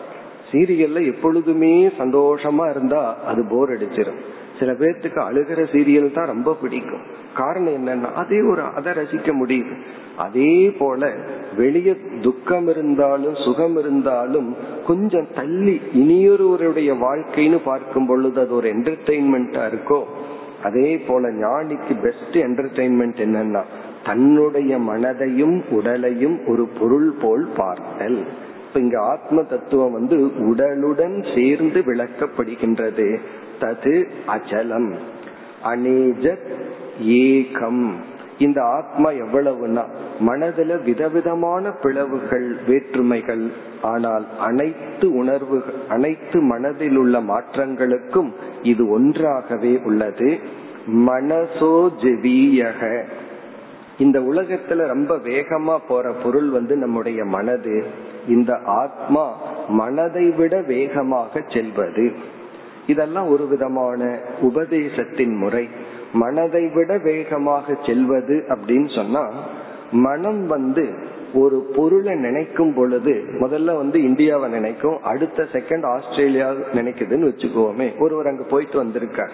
சீரியல்ல எப்பொழுதுமே சந்தோஷமா இருந்தா அது போர் அடிச்சிடும் சில பேர்த்துக்கு அழுகிற சீரியல் தான் ரொம்ப பிடிக்கும். காரணம் என்னன்னா அதே ஒரு அதை ரசிக்க முடியுது. அதே போல வெளியே துக்கம் இருந்தாலும் சுகம் இருந்தாலும் கொஞ்சம் தள்ளி இனியொருவருடைய வாழ்க்கைன்னு பார்க்கும் பொழுது அது ஒரு என்டர்டெயின்மெண்டா இருக்கோ அதே போல ஞானிக்கு பெஸ்ட் என்டர்டெயின்மெண்ட் என்னன்னா தன்னுடைய மனதையும் உடலையும் ஒரு பொருள் போல் பார்த்தல். இப்ப இங்க ஆத்ம தத்துவம் வந்து உடலுடன் சேர்ந்து விளக்கப்படுகின்றது. தது அச்சலம். அநேஜத் ஏகம். இந்த ஆத்மா எவ்வளவுனா மனதுல விதவிதமான பிளவுகள் வேற்றுமைகள். ஆனால் அனைத்து உணர்வுகள் அனைத்து மனதில் உள்ள மாற்றங்களுக்கும் இது ஒன்றாகவே உள்ளது. மனசோ ஜெவியக. இந்த உலகத்துல ரொம்ப வேகமா போற பொருள் வந்து நம்முடைய மனது. இந்த ஆத்மா மனதை விட வேகமாக செல்வது. இதெல்லாம் ஒரு விதமான உபதேசத்தின் முறை. மனதை விட வேகமாக செல்வது அப்படின்னு சொன்னா மனம் வந்து ஒரு பொருளை நினைக்கும் பொழுது முதல்ல வந்து இந்தியாவை நினைக்கும் அடுத்த செகண்ட் ஆஸ்திரேலியா நினைக்குதுன்னு வச்சுக்கோமே. ஒருவர் அங்க போயிட்டு வந்திருக்கார்.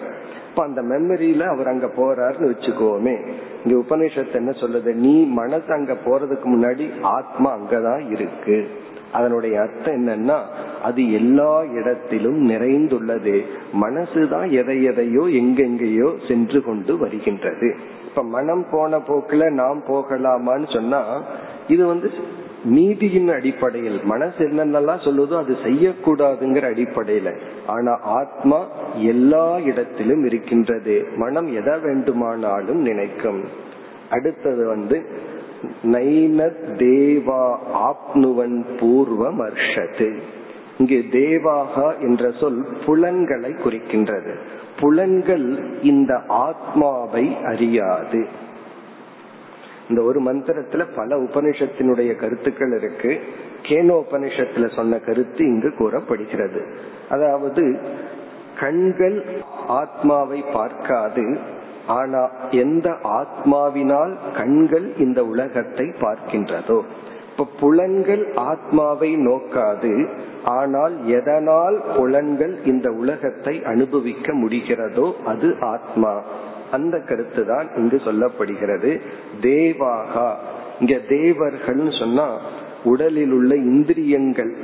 இப்ப அந்த மெமரியில அவர் அங்க போறாருன்னு வச்சுக்கோமே. இங்க உபநிஷத்து என்ன சொல்லுது? நீ மனசு அங்க போறதுக்கு முன்னாடி ஆத்மா அங்கதான் இருக்கு. அதனுடைய அர்த்தம் என்னன்னா அது எல்லா இடத்திலும் நிறைந்துள்ளது. மனசுதான் எதை எதையோ எங்கெங்கேயோ சென்று கொண்டு வருகின்றது. இப்ப மனம் போன போக்குல நாம் போகலாமான்னு சொன்னா இது வந்து நீதியின் அடிப்படையில். மனசு என்னென்னலாம் சொல்லுதோ அது செய்யக்கூடாதுங்கிற அடிப்படையில. ஆனா ஆத்மா எல்லா இடத்திலும் இருக்கின்றது. மனம் எதை வேண்டுமானாலும் நினைக்கும். அடுத்தது வந்து நைனத் தேவா ஆப்னுவன் பூர்வம் அர்ஷத்து இங்கே தேவாகா என்ற சொல் புலன்களை குறிக்கின்றது. புலன்கள் இந்த ஆத்மாவை அறியாது. இந்த ஒரு மந்திரத்துல பல உபனிஷத்தினுடைய கருத்துக்கள் இருக்கு. கேனோ உபனிஷத்துல சொன்ன கருத்து இங்கு கூறப்படுகிறது. அதாவது கண்கள் ஆத்மாவை பார்க்காது ஆனா எந்த ஆத்மாவினால் கண்கள் இந்த உலகத்தை பார்க்கின்றதோ? இப்ப புலன்கள் ஆத்மாவை நோக்காது ஆனால் எதனால் புலன்கள் இந்த உலகத்தை அனுபவிக்க முடிகிறதோ அது ஆத்மா. அந்த கருத்து தான் இங்கு சொல்லப்படுகிறது. தேவாகா. இங்க தேவர்கள் சொன்னா உடலில் உள்ள இந்திரியங்கள்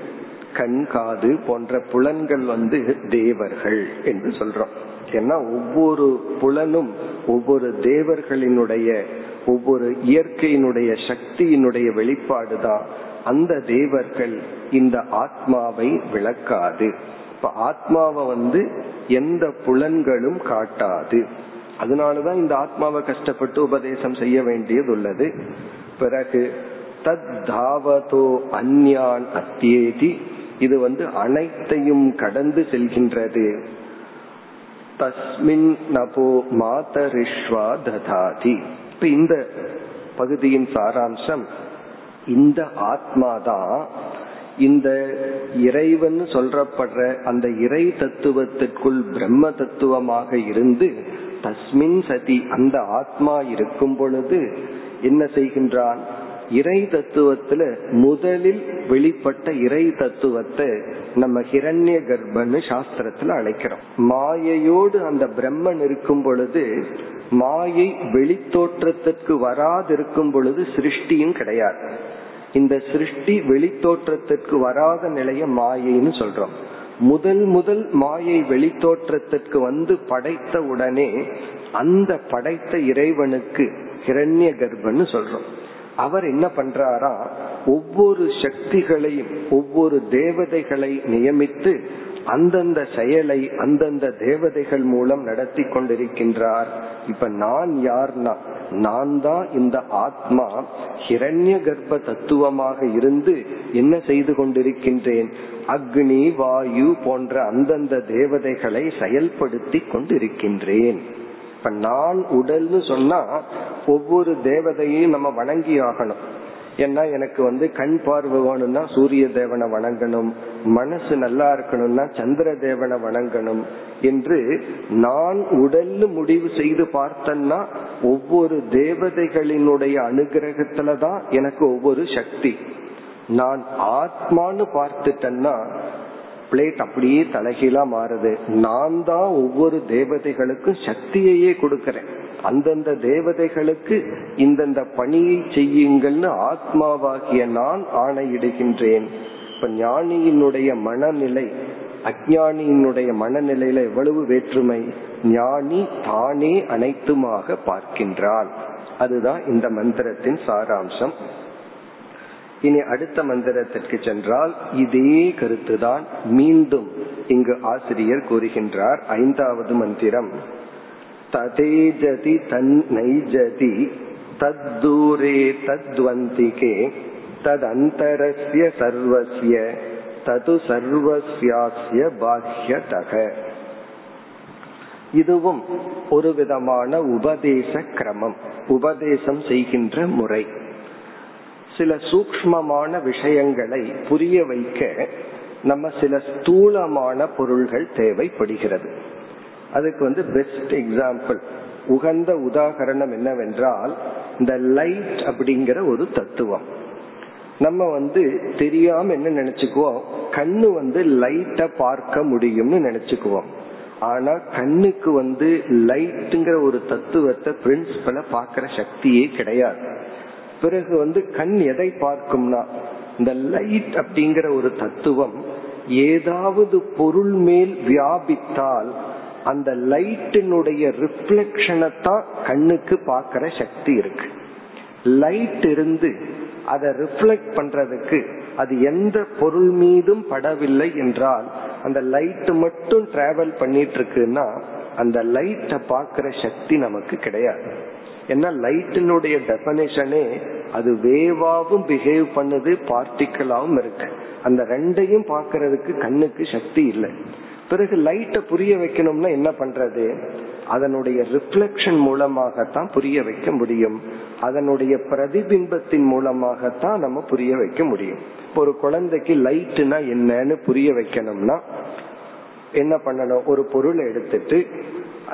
கண் காது போன்ற புலன்கள் வந்து தேவர்கள் என்று சொல்றோம். ஏன்னா ஒவ்வொரு புலனும் ஒவ்வொரு தேவர்களினுடைய ஒவ்வொரு இயற்கையினுடைய சக்தியினுடைய வெளிப்பாடுதான் அந்த தேவர்கள் இந்த ஆத்மாவை விளக்காது. இப்ப ஆத்மாவை வந்து எந்த புலன்களும் காட்டாது. அதனாலதான் இந்த ஆத்மாவை கஷ்டப்பட்டு உபதேசம் செய்ய வேண்டியது உள்ளது. பிறகு தத் தாவதோ அந்யான் அத்தியேதி. இது வந்து அனைத்தையும் கடந்து செல்கின்றது. தஸ்மின் நபோ மாதரிஷ்வா ததாதி. இப்ப இந்த பகுதியின் சாராம்சம் இந்த ஆத்மாதான் இந்த இறைவன் சொல்றப்படுற அந்த இறை தத்துவத்திற்குள் பிரம்ம தத்துவமாக இருந்து தஸ்மின் சதி. அந்த ஆத்மா இருக்கும் பொழுது என்ன செய்கின்றான்? இறை தத்துவத்துல முதலில் வெளிப்பட்ட இறை தத்துவத்தை நம்ம ஹிரண்ய கர்ப்பன்னு சாஸ்திரத்துல அழைக்கிறோம். மாயையோடு அந்த பிரம்மன் இருக்கும் பொழுது மாயை வெளித்தோற்றத்திற்கு வராதிருக்கும் பொழுது சிருஷ்டியும் கிடையாது. இந்த சிருஷ்டி வெளித்தோற்றத்திற்கு வராத நிலைய மாயைன்னு சொல்றோம். முதல் முதல் மாயை வெளித்தோற்றத்திற்கு வந்து படைத்த உடனே அந்த படைத்த இறைவனுக்கு ஹிரண்ய கர்ப்பன்னு சொல்றோம். அவர் என்ன பண்றாரா? ஒவ்வொரு சக்திகளையும் ஒவ்வொரு தேவதைகளை நியமித்து அந்தந்த செயலை அந்தந்த தேவதைகள் மூலம் நடத்தி கொண்டிருக்கின்றார். இப்ப நான் யார்னா? நான் தான் இந்த ஆத்மா ஹிரண்ய கர்ப்ப தத்துவமாக இருந்து என்ன செய்து கொண்டிருக்கின்றேன்? அக்னி வாயு போன்ற அந்தந்த தேவதைகளை செயல்படுத்தி கொண்டிருக்கின்றேன். இப்ப நான் உடல்னு சொன்னா ஒவ்வொரு தேவதையும் நம்ம வணங்கி ஆகணும் ஏன்னா எனக்கு வந்து கண் பார்வை வேணும்னா சூரிய தேவனை வணங்கணும் மனசு நல்லா இருக்கணும்னா சந்திர தேவனை வணங்கணும் என்று நான் உடல் முடிவு செய்து பார்த்தேன்னா ஒவ்வொரு தேவதைகளினுடைய அனுகிரகத்துலதான் எனக்கு ஒவ்வொரு சக்தி. நான் ஆத்மான்னு பார்த்துட்டேன்னா பிளேட் அப்படியே தலைகீழா மாறுது. நான் தான் ஒவ்வொரு தேவதைகளுக்கும் சக்தியையே கொடுக்கறேன். அந்தந்த தேவதைகளுக்கு இந்தந்த பணியை செய்யுங்கள்னு ஆத்மாவாகிய நான் ஆணையிடுகின்றேன். இப்ப ஞானியினுடைய மனநிலை அஜானியினுடைய மனநிலையில எவ்வளவு வேற்றுமை? ஞானி தானே அனைத்துமாக பார்க்கின்றான் அதுதான் இந்த மந்திரத்தின் சாராம்சம். இனி அடுத்த மந்திரத்திற்கு சென்றால் இதே கருத்துதான் மீண்டும் இங்கு ஆசிரியர் கூறுகின்றார் ஐந்தாவது மந்திரம். ததேஜதி தன் நைஜதி தத்தூரே தத்வந்திகே ததந்தரஸ்ய சர்வஸ்ய தது சர்வஸ்யாஸ்ய பாஹ்யதக. இதுவும் ஒரு விதமான உபதேச கிரமம் உபதேசம் செய்கின்ற முறை. சில சூக்மமான விஷயங்களை புரிய வைக்க நம்ம சில ஸ்தூலமான பொருள்கள் தேவைப்படுகிறது. அதுக்கு வந்து பெஸ்ட் எக்ஸாம்பிள் உகந்த உதாகரணம் என்னவென்றால் இந்த லைட் அப்படிங்கிற ஒரு தத்துவம். நம்ம வந்து தெரியாம என்ன நினைச்சுக்குவோம்? கண்ணு வந்து லைட்ட பார்க்க முடியும்னு நினைச்சுக்குவோம். ஆனா கண்ணுக்கு வந்து லைட்டுங்கிற ஒரு தத்துவத்தை பிரின்சிபல பாக்குற சக்தியே கிடையாது. பிறகு வந்து கண் எதை பார்க்கும்னா இந்த லைட் அப்படிங்கிற ஒரு தத்துவம் ஏதாவது பொருள் மேல் வியாபித்தால் அந்த லைட்டினுடைய ரிஃப்ளெக்ஷனை தான் கண்ணுக்கு பார்க்கிற சக்தி இருக்கு. லைட் இருந்து அதை ரிஃப்ளெக்ட் பண்றதுக்கு அது எந்த பொருள் மீதும் படவில்லை என்றால் அந்த லைட் மட்டும் டிராவல் பண்ணிட்டு இருக்குன்னா அந்த லைட்டை பார்க்கிற சக்தி நமக்கு கிடையாது. ஏன்னா லைட்டினுடைய டெபனேஷனே அது வேவாவும் பிஹேவ் பண்ணுது பார்ட்டிக்கலாவும் இருக்கு. அந்த ரெண்டையும் பார்க்கறதுக்கு கண்ணுக்கு சக்தி இல்லை. பிறகு லைட்டை புரிய வைக்கணும்னா என்ன பண்றது? அதனுடைய ரிஃப்ளெக்ஷன் மூலமாகத்தான் புரிய வைக்க முடியும். அதனுடைய பிரதிபிம்பத்தின் மூலமாகத்தான் நம்ம புரிய வைக்க முடியும். ஒரு குழந்தைக்கு லைட்னா என்னன்னு புரிய வைக்கணும்னா என்ன பண்ணணும்? ஒரு பொருள் எடுத்துட்டு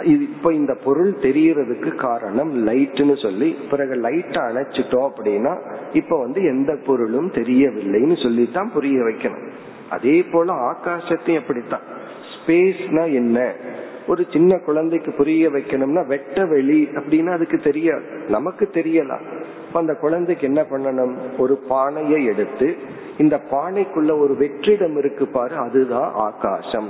இப்ப இந்த பொருள் தெரியறதுக்கு காரணம் லைட்னு சொல்லி பிறகு லைட்டை அணைச்சிட்டோம் அப்படின்னா இப்ப வந்து எந்த பொருளும் தெரியவில்லைன்னு சொல்லித்தான் புரிய வைக்கணும். அதே போல ஆகாசத்தையும் அப்படித்தான். ஸ்பேஸ்னா என்ன? ஒரு சின்ன குழந்தைக்கு புரிய வைக்கணும்னா வெட்ட வெளி அப்படின்னா அதுக்கு தெரியாது. நமக்கு தெரியலாம். அந்த குழந்தைக்கு என்ன பண்ணணும்? ஒரு பானையை எடுத்து இந்த பானைக்குள்ள ஒரு வெற்றிடம் இருக்கு பாரு அதுதான் ஆகாசம்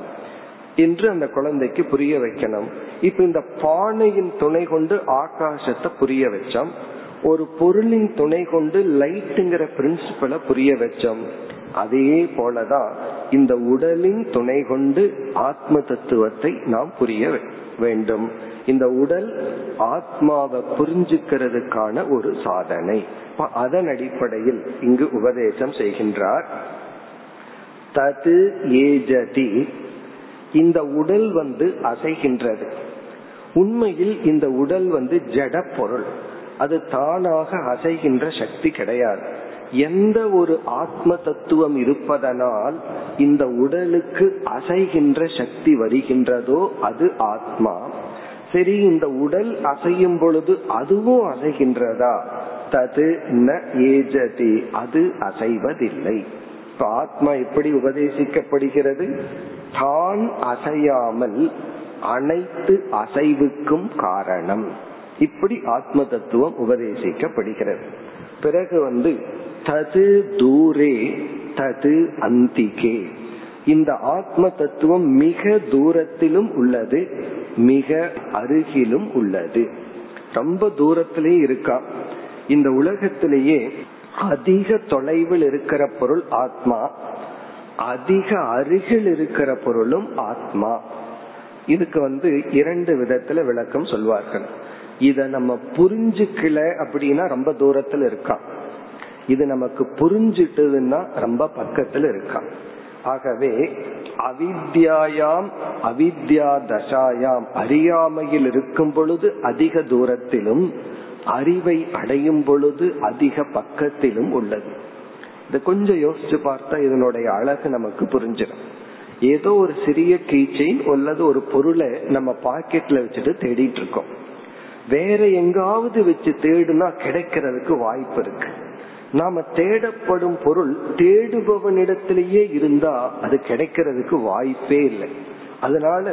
என்று அந்த குழந்தைக்கு புரிய வைக்கணும். இப்ப இந்த பானையின் துணை கொண்டு ஆகாசத்தை புரிய வச்சோம். ஒரு பொருளின் துணை கொண்டு லைட்டுங்கிற பிரின்சிபலை புரிய வச்சோம். அதே போலதான் இந்த உடலின் துணை கொண்டு ஆத்ம தத்துவத்தை நாம் புரிய வேண்டும். இந்த உடல் ஆத்மாவை புரிஞ்சுக்கிறதுக்கான ஒரு சாதனை. அதன் அடிப்படையில் இங்கு உபதேசம் செய்கின்றார். தது ஏஜதி. இந்த உடல் வந்து அசைகின்றது. உண்மையில் இந்த உடல் வந்து ஜட பொருள். அது தானாக அசைகின்ற சக்தி கிடையாது. எந்த ஒரு ஆத்ம தத்துவம் இருப்பதனால் இந்த உடலுக்கு அசைகின்ற சக்தி வருகின்றதோ அது ஆத்மா. சரி இந்த உடல் அசையும் பொழுது அதுவும் அசைகின்றதா? தது ந ஏஜதி அது அசைவதில்லை. இப்ப ஆத்மா எப்படி உபதேசிக்கப்படுகிறது? தான் அசையாமல் அனைத்து அசைவுக்கும் காரணம். இப்படி ஆத்ம தத்துவம் உபதேசிக்கப்படுகிறது. பிறகு வந்து தது தூரே தது அந்திகே. இந்த ஆத்ம தத்துவம் மிக தூரத்திலும் உள்ளது மிக அருகிலும் உள்ளது. ரொம்ப தூரத்திலே இருக்கா. இந்த உலகத்திலேயே அதிக தொலைவில் இருக்கிற பொருள் ஆத்மா அதிக அருகில் இருக்கிற பொருளும் ஆத்மா. இதுக்கு வந்து இரண்டு விதத்துல விளக்கம் சொல்வார்கள். இத நம்ம புரிஞ்சுக்கல அப்படின்னா ரொம்ப தூரத்துல இருக்கான் இது நமக்கு புரிஞ்சிட்டதுன்னா ரொம்ப பக்கத்துல இருக்கான் ஆகவே அவித்யாயாம் அவித்யா தசாயாம் அறியாமையில் இருக்கும் பொழுது அதிக தூரத்திலும் அறிவை அடையும் பொழுது அதிக பக்கத்திலும் உள்ளது. இது கொஞ்சம் யோசிச்சு பார்த்தா இதனுடைய அழகு நமக்கு புரிஞ்சிடும். ஏதோ ஒரு சிறிய கீச்சைன் அல்லது ஒரு பொருளை நம்ம பாக்கெட்ல வச்சுட்டு தேடிட்டு இருக்கோம். வேற எங்காவது வச்சு தேடுனா கிடைக்கிறதுக்கு வாய்ப்பு இருக்கு. நாம தேடப்படும் பொருள் தேடுபவனிடத்திலேயே இருந்தா அது கிடைக்கிறதுக்கு வாய்ப்பே இல்லை. அதனால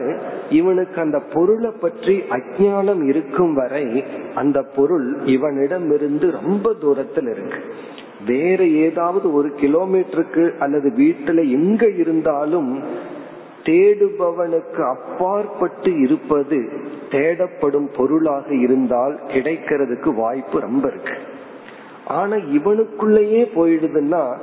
இவனுக்கு அந்த பொருளை பற்றி அஜானம் இருக்கும் வரை அந்த பொருள் இவனிடமிருந்து ரொம்ப தூரத்தில் இருக்கு. வேற ஏதாவது ஒரு கிலோமீட்டருக்கு அல்லது வீட்டுல எங்க இருந்தாலும் தேடுபவனுக்கு அப்பாற்பட்டு இருப்பது தேடப்படும் பொருளாக இருந்தால் கிடைக்கிறதுக்கு வாய்ப்பு ரொம்ப இருக்கு. ஆனா இவனுக்குள்ளேயே போயிடுதுன்னா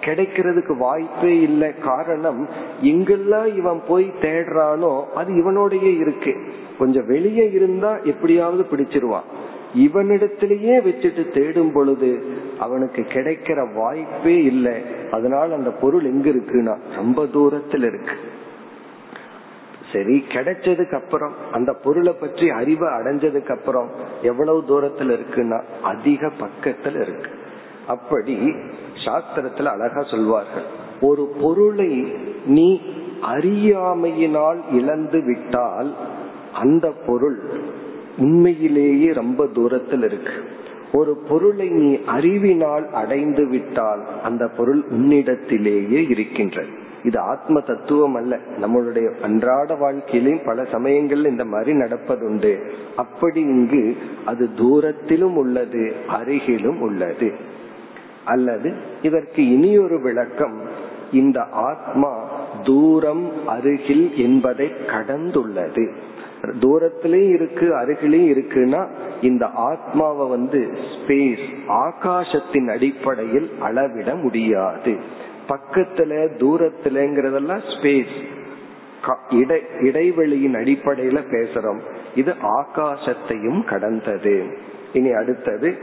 கிடைக்கிறதுக்கு வாய்ப்பே இல்லை. காரணம் எங்கெல்லாம் இவன் போய் தேடுறானோ அது இவனோடயே இருக்கு. கொஞ்சம் வெளியே இருந்தா எப்படியாவது பிடிச்சிருவான். இவனிடத்திலேயே வச்சுட்டு தேடும் பொழுது அவனுக்கு கிடைக்கிற வாய்ப்பே இல்லை. அதனால அந்த பொருள் எங்க இருக்குன்னா ரொம்ப தூரத்தில் இருக்கு. சரி கிடைச்சதுக்கு அப்புறம் அந்த பொருளை பற்றி அறிவை அடைஞ்சதுக்கு அப்புறம் எவ்வளவு தூரத்துல இருக்குன்னா அதிக பக்கத்துல இருக்கு. அப்படி சாஸ்திரத்துல அழகா சொல்வார்கள். ஒரு பொருளை நீ அறியாமையினால் இழந்து விட்டால் அந்த பொருள் உண்மையிலேயே ரொம்ப தூரத்தில் இருக்கு. ஒரு பொருளை நீ அறிவினால் அடைந்து விட்டால் அந்த பொருள் உன்னிடத்திலேயே இருக்கின்றது. இது ஆத்ம தத்துவம் அல்ல. நம்மளுடைய அன்றாட வாழ்க்கையிலும் பல சமயங்கள்ல இந்த மாதிரி நடப்பதுண்டு. அப்படி இங்கு அது தூரத்திலும் உள்ளது அருகிலும் உள்ளது. அல்லது இதற்கு இனியொரு விளக்கம் இந்த ஆத்மா தூரம் அருகில் என்பதை கடந்துள்ளது. தூரத்திலேயும் இருக்கு அருகிலேயும் இருக்குன்னா இந்த ஆத்மாவை வந்து ஸ்பேஸ் ஆகாசத்தின் அடிப்படையில் அளவிட முடியாது. பக்கத்துல தூரத்துலங்கிறதெல்லாம் ஸ்பேஸ் இடை இடைவெளியின் அடிப்படையில பேசுறோம். இது ஆகாசத்தையும் கடந்தது. இனி அடுத்தது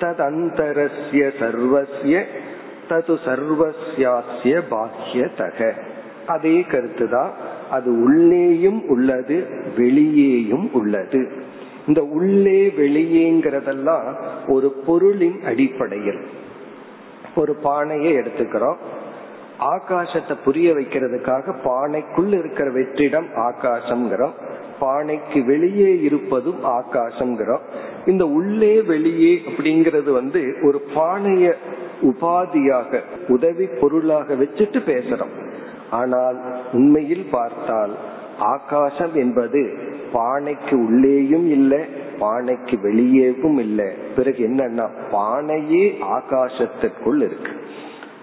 ததந்தரஸ்ய சர்வசிய தது சர்வசியாசிய பாக்கியதக அதே கருத்துதான் அது உள்ளேயும் உள்ளது வெளியேயும் உள்ளது. இந்த உள்ளே வெளியேங்கிறதெல்லாம் ஒரு பொருளின் அடிப்படையில். ஒரு பானையை எடுத்துக்கிறோம். ஆகாசத்தை புரிய வைக்கிறதுக்காக பானைக்குள் இருக்கிற வெற்றிடம் ஆகாசம்ங்கிறோம் பானைக்கு வெளியே இருப்பதும் ஆகாசம்ங்கிறோம் இந்த உள்ளே வெளியே அப்படிங்கிறது வந்து ஒரு பானைய உபாதியாக உதவி பொருளாக வச்சுட்டு பேசுறோம். ஆனால் உண்மையில் பார்த்தால் ஆகாசம் என்பது பானைக்கு உள்ளேயும் இல்லை பானைக்கு வெளியேவும் இல்லை. பிறகு என்னன்னா பானையே ஆகாசத்திற்குள் இருக்கு.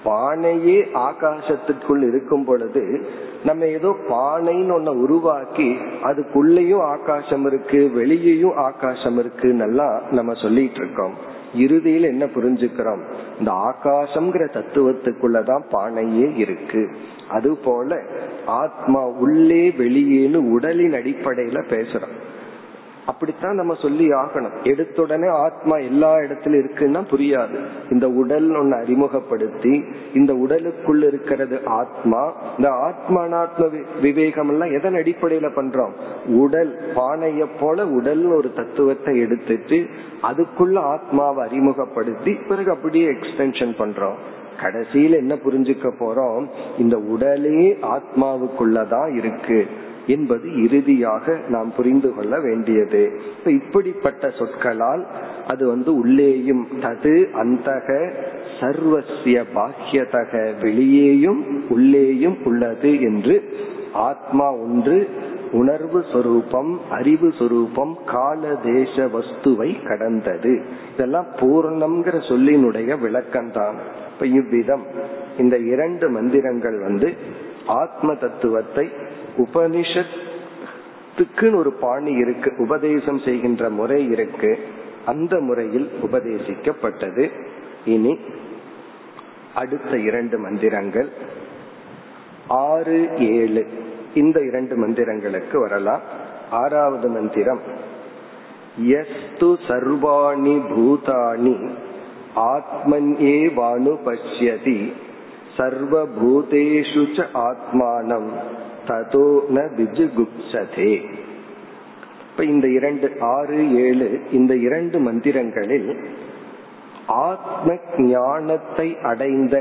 பானையே ஆகாசத்திற்குள் இருக்கும் பொழுது நம்ம ஏதோ பானைன்னு ஒன்ன உருவாக்கி அதுக்குள்ளேயும் ஆகாசம் இருக்கு வெளியேயும் ஆகாசம் இருக்குன்னெல்லாம் நம்ம சொல்லிட்டு இருக்கோம். இறுதியில் என்ன புரிஞ்சுக்கிறோம்? இந்த ஆகாசம்ங்கிற தத்துவத்துக்குள்ளதான் பானையே இருக்கு. அது போல ஆத்மா உள்ளே வெளியேன்னு உடலின் அடிப்படையில பேசுறோம். அப்படித்தான் நம்ம சொல்லி ஆகணும். எடுத்துடனே ஆத்மா எல்லா இடத்திலும் இருக்குன்னா புரியாது. இந்த உடல் ஒன்னு அறிமுகப்படுத்தி இந்த உடலுக்குள்ள இருக்கிறது ஆத்மா இந்த ஆத்மானாத்ம விவேகம் எல்லாம் எதன் அடிப்படையில பண்றோம்? உடல் பானைய போல உடல் ஒரு தத்துவத்தை எடுத்துட்டு அதுக்குள்ள ஆத்மாவை அறிமுகப்படுத்தி பிறகு அப்படியே எக்ஸ்டென்ஷன் பண்றோம். கடைசியில என்ன புரிஞ்சுக்க போறோம்? இந்த உடலே ஆத்மாவுக்குள்ளதான் இருக்கு. என்பது இறுதியாக நாம் புரிந்து கொள்ள வேண்டியது. இப்படிப்பட்ட சொற்களால் அது வந்து உள்ளேயும் தது அந்தக சர்வசிய பாக்கியதக வெளியேயும் உள்ளேயும் உள்ளது என்று ஆத்மா ஒன்று உணர்வு சொரூபம் அறிவு சொரூபம் கால தேச வஸ்துவை கடந்தது. இதெல்லாம் பூர்ணம்ங்கிற சொல்லினுடைய விளக்கம்தான். இப்ப இவ்விதம் இந்த இரண்டு மந்திரங்கள் வந்து ஆத்ம தத்துவத்தை உபனிஷத்துக்குன்னு ஒரு பாணி இருக்கு உபதேசம் செய்கின்ற முறை இருக்கு. அந்த முறையில் உபதேசிக்கப்பட்டது. இனி அடுத்த இரண்டு மந்திரங்கள். ஆறு ஏழு. இந்த இரண்டு மந்திரங்களுக்கு வரலாம். ஆறாவது மந்திரம். எஸ்து சர்வாணி பூதானி ஆத்மன் வானு பஷ்யதி சர்வபூதேஷு ச ஆத்மானம். ததோ ந விஜுகுப்சதே. இப்ப இந்த இரண்டு ஆறு ஏழு இந்த இரண்டு மந்திரங்களில் ஆத்ம ஞானத்தை அடைந்த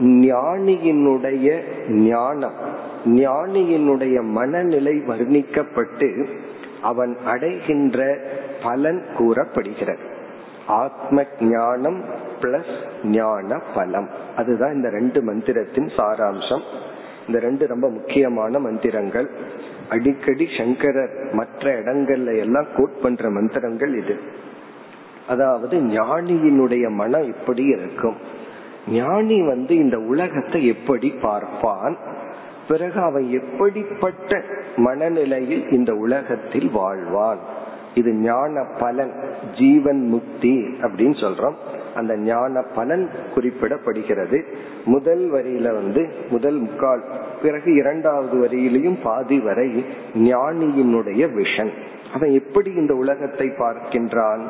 ஞானியினுடைய ஞானம் ஞானியினுடைய மனநிலை வர்ணிக்கப்பட்டு அவன் அடைகின்ற பலன் கூறப்படுகிறது. ஆத்ம ஞானம் பிளஸ் ஞான பலம் அதுதான் இந்த ரெண்டு மந்திரத்தின் சாராம்சம். இந்த ரெண்டு ரொம்ப முக்கியமான மந்திரங்கள். அடிக்கடி சங்கரர் மற்ற இடங்கள்ல எல்லாம் கோட் பண்ற மந்திரங்கள் இது. அதாவது ஞானியினுடைய மனம் எப்படி இருக்கும். ஞானி வந்து இந்த உலகத்தை எப்படி பார்ப்பான்? பிறகு அவன் எப்படிப்பட்ட மனநிலையில் இந்த உலகத்தில் வாழ்வான்? இது ஞான பலன் ஜீவன் முக்தி அப்படின்னு சொல்றோம். அந்த ஞான பலன் குறிப்பிடப்படுகிறது. முதல் வரியில வந்து முதல் முக்கால் பிறகு இரண்டாவது வரியிலையும் பாதி வரை ஞானியினுடைய விஷன். அவன் எப்படி இந்த உலகத்தை பார்க்கின்றான்?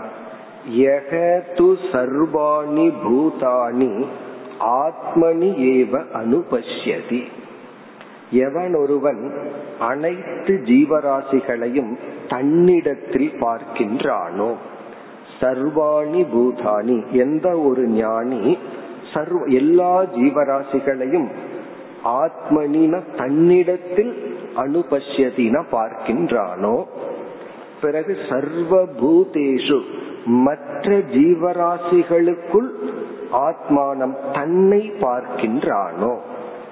சர்வாணி பூதானி ஆத்மனி ஏவ அனுபஷ்யதி. எவன் ஒருவன் அனைத்து ஜீவராசிகளையும் தன்னிடத்தில் பார்க்கின்றானோ? சர்வாணி பூதானி எந்த ஒரு ஞானி சர்வ எல்லா ஜீவராசிகளையும் ஆத்மனின தன்னிடத்தில் அனுபஷ்யதின பார்க்கின்றானோ? பிறகு சர்வ பூதேஷு மற்ற ஜீவராசிகளுக்குள் ஆத்மானம் தன்னை பார்க்கின்றானோ?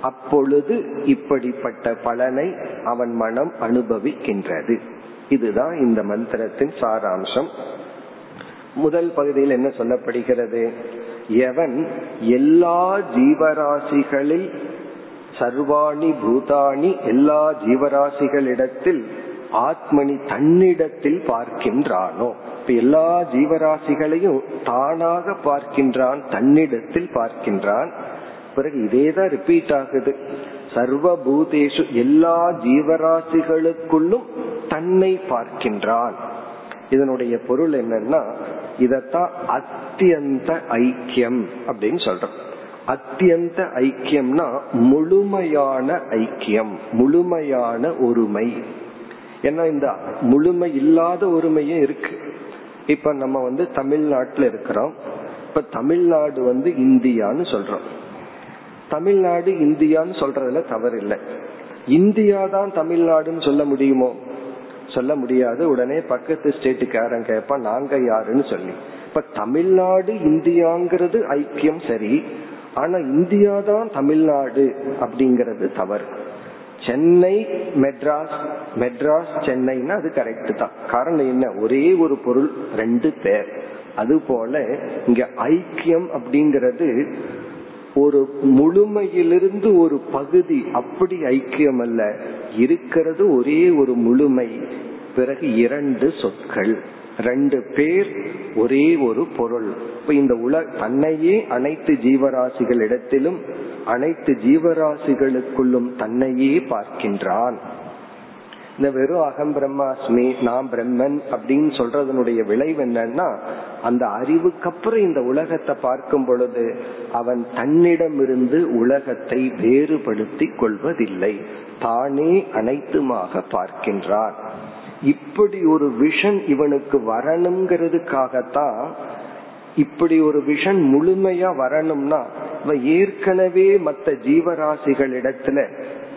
அப்பொழுது இப்படிப்பட்ட பலனை அவன் மனம் அனுபவிக்கின்றது. இதுதான் இந்த மந்திரத்தின் சாராம்சம். முதல் பகுதியில் என்ன சொல்லப்படுகிறது? எவன் எல்லா ஜீவராசிகளில் சர்வாணி பூதானி எல்லா ஜீவராசிகளிடத்தில் ஆத்மனி தன்னிடத்தில் பார்க்கின்றானோ? இப்ப எல்லா ஜீவராசிகளையும் தானாக பார்க்கின்றான் தன்னிடத்தில் பார்க்கின்றான். பிறகு இதே தான் ரிப்பீட் ஆகுது. சர்வ பூதேஷு எல்லா ஜீவராசிகளுக்குள்ளும் தன்னை பார்க்கின்றான் இதனுடைய பொருள் என்னன்னா இதத்தான் அத்தியந்த ஐக்கியம் அப்படின்னு சொல்றோம். அத்தியந்த ஐக்கியம்னா முழுமையான ஐக்கியம் முழுமையான ஒருமை. ஏன்னா இந்த முழுமை இல்லாத ஒருமையும் இருக்கு. இப்ப நம்ம வந்து தமிழ்நாட்டில் இருக்கிறோம். இப்ப தமிழ்நாடு வந்து இந்தியான்னு சொல்றோம். தமிழ்நாடு இந்தியான்னு சொல்றதுல தவறு இல்லை இந்தியா தான் தமிழ்நாடுன்னு சொல்ல முடியுமோ? சொல்ல முடியாது. உடனே பக்கத்து ஸ்டேட்டுக்காரன் கேட்பா நாங்க யாருன்னு சொல்லி. இப்ப தமிழ்நாடு இந்தியாங்கிறது ஐக்கியம் சரி ஆனா இந்தியா தான் தமிழ்நாடு அப்படிங்கறது தவறு. சென்னை மெட்ராஸ் மெட்ராஸ் சென்னைன்னா அது கரெக்ட் தான். காரணம் என்ன? ஒரே ஒரு பொருள் ரெண்டு பேர். அது போல இங்க ஐக்கியம் அப்படிங்கிறது ஒரு முழுமையிலிருந்து ஒரு பகுதி அப்படி ஐக்கியம் அல்ல இருக்கிறது ஒரே ஒரு முழுமை. பிறகு இரண்டு சொற்கள். ரெண்டு பேர் ஒரே ஒரு பொருள். இப்ப இந்த உல தன்னையே அனைத்து ஜீவராசிகள் இடத்திலும் அனைத்து ஜீவராசிகளுக்குள்ளும் தன்னையே பார்க்கின்றான். இந்த வெறும் அகம் பிரம்மாஸ்மி நான் பிரம்மன் அப்படின்னு சொல்றதனுடைய விளைவு என்னன்னா அந்த அறிவுக்கு அப்புறம் இந்த உலகத்தை பார்க்கும் பொழுது அவன் தன்னிடமிருந்து உலகத்தை வேறுபடுத்தி கொள்வதில்லை. தானே அனைத்துமாக பார்க்கின்றான். இப்படி ஒரு விஷன் இவனுக்கு வரணுங்கிறதுக்காகத்தான் இப்படி ஒரு விஷன் முழுமையா வரணும்னா இவன் ஏற்கனவே மற்ற ஜீவராசிகளிடத்துல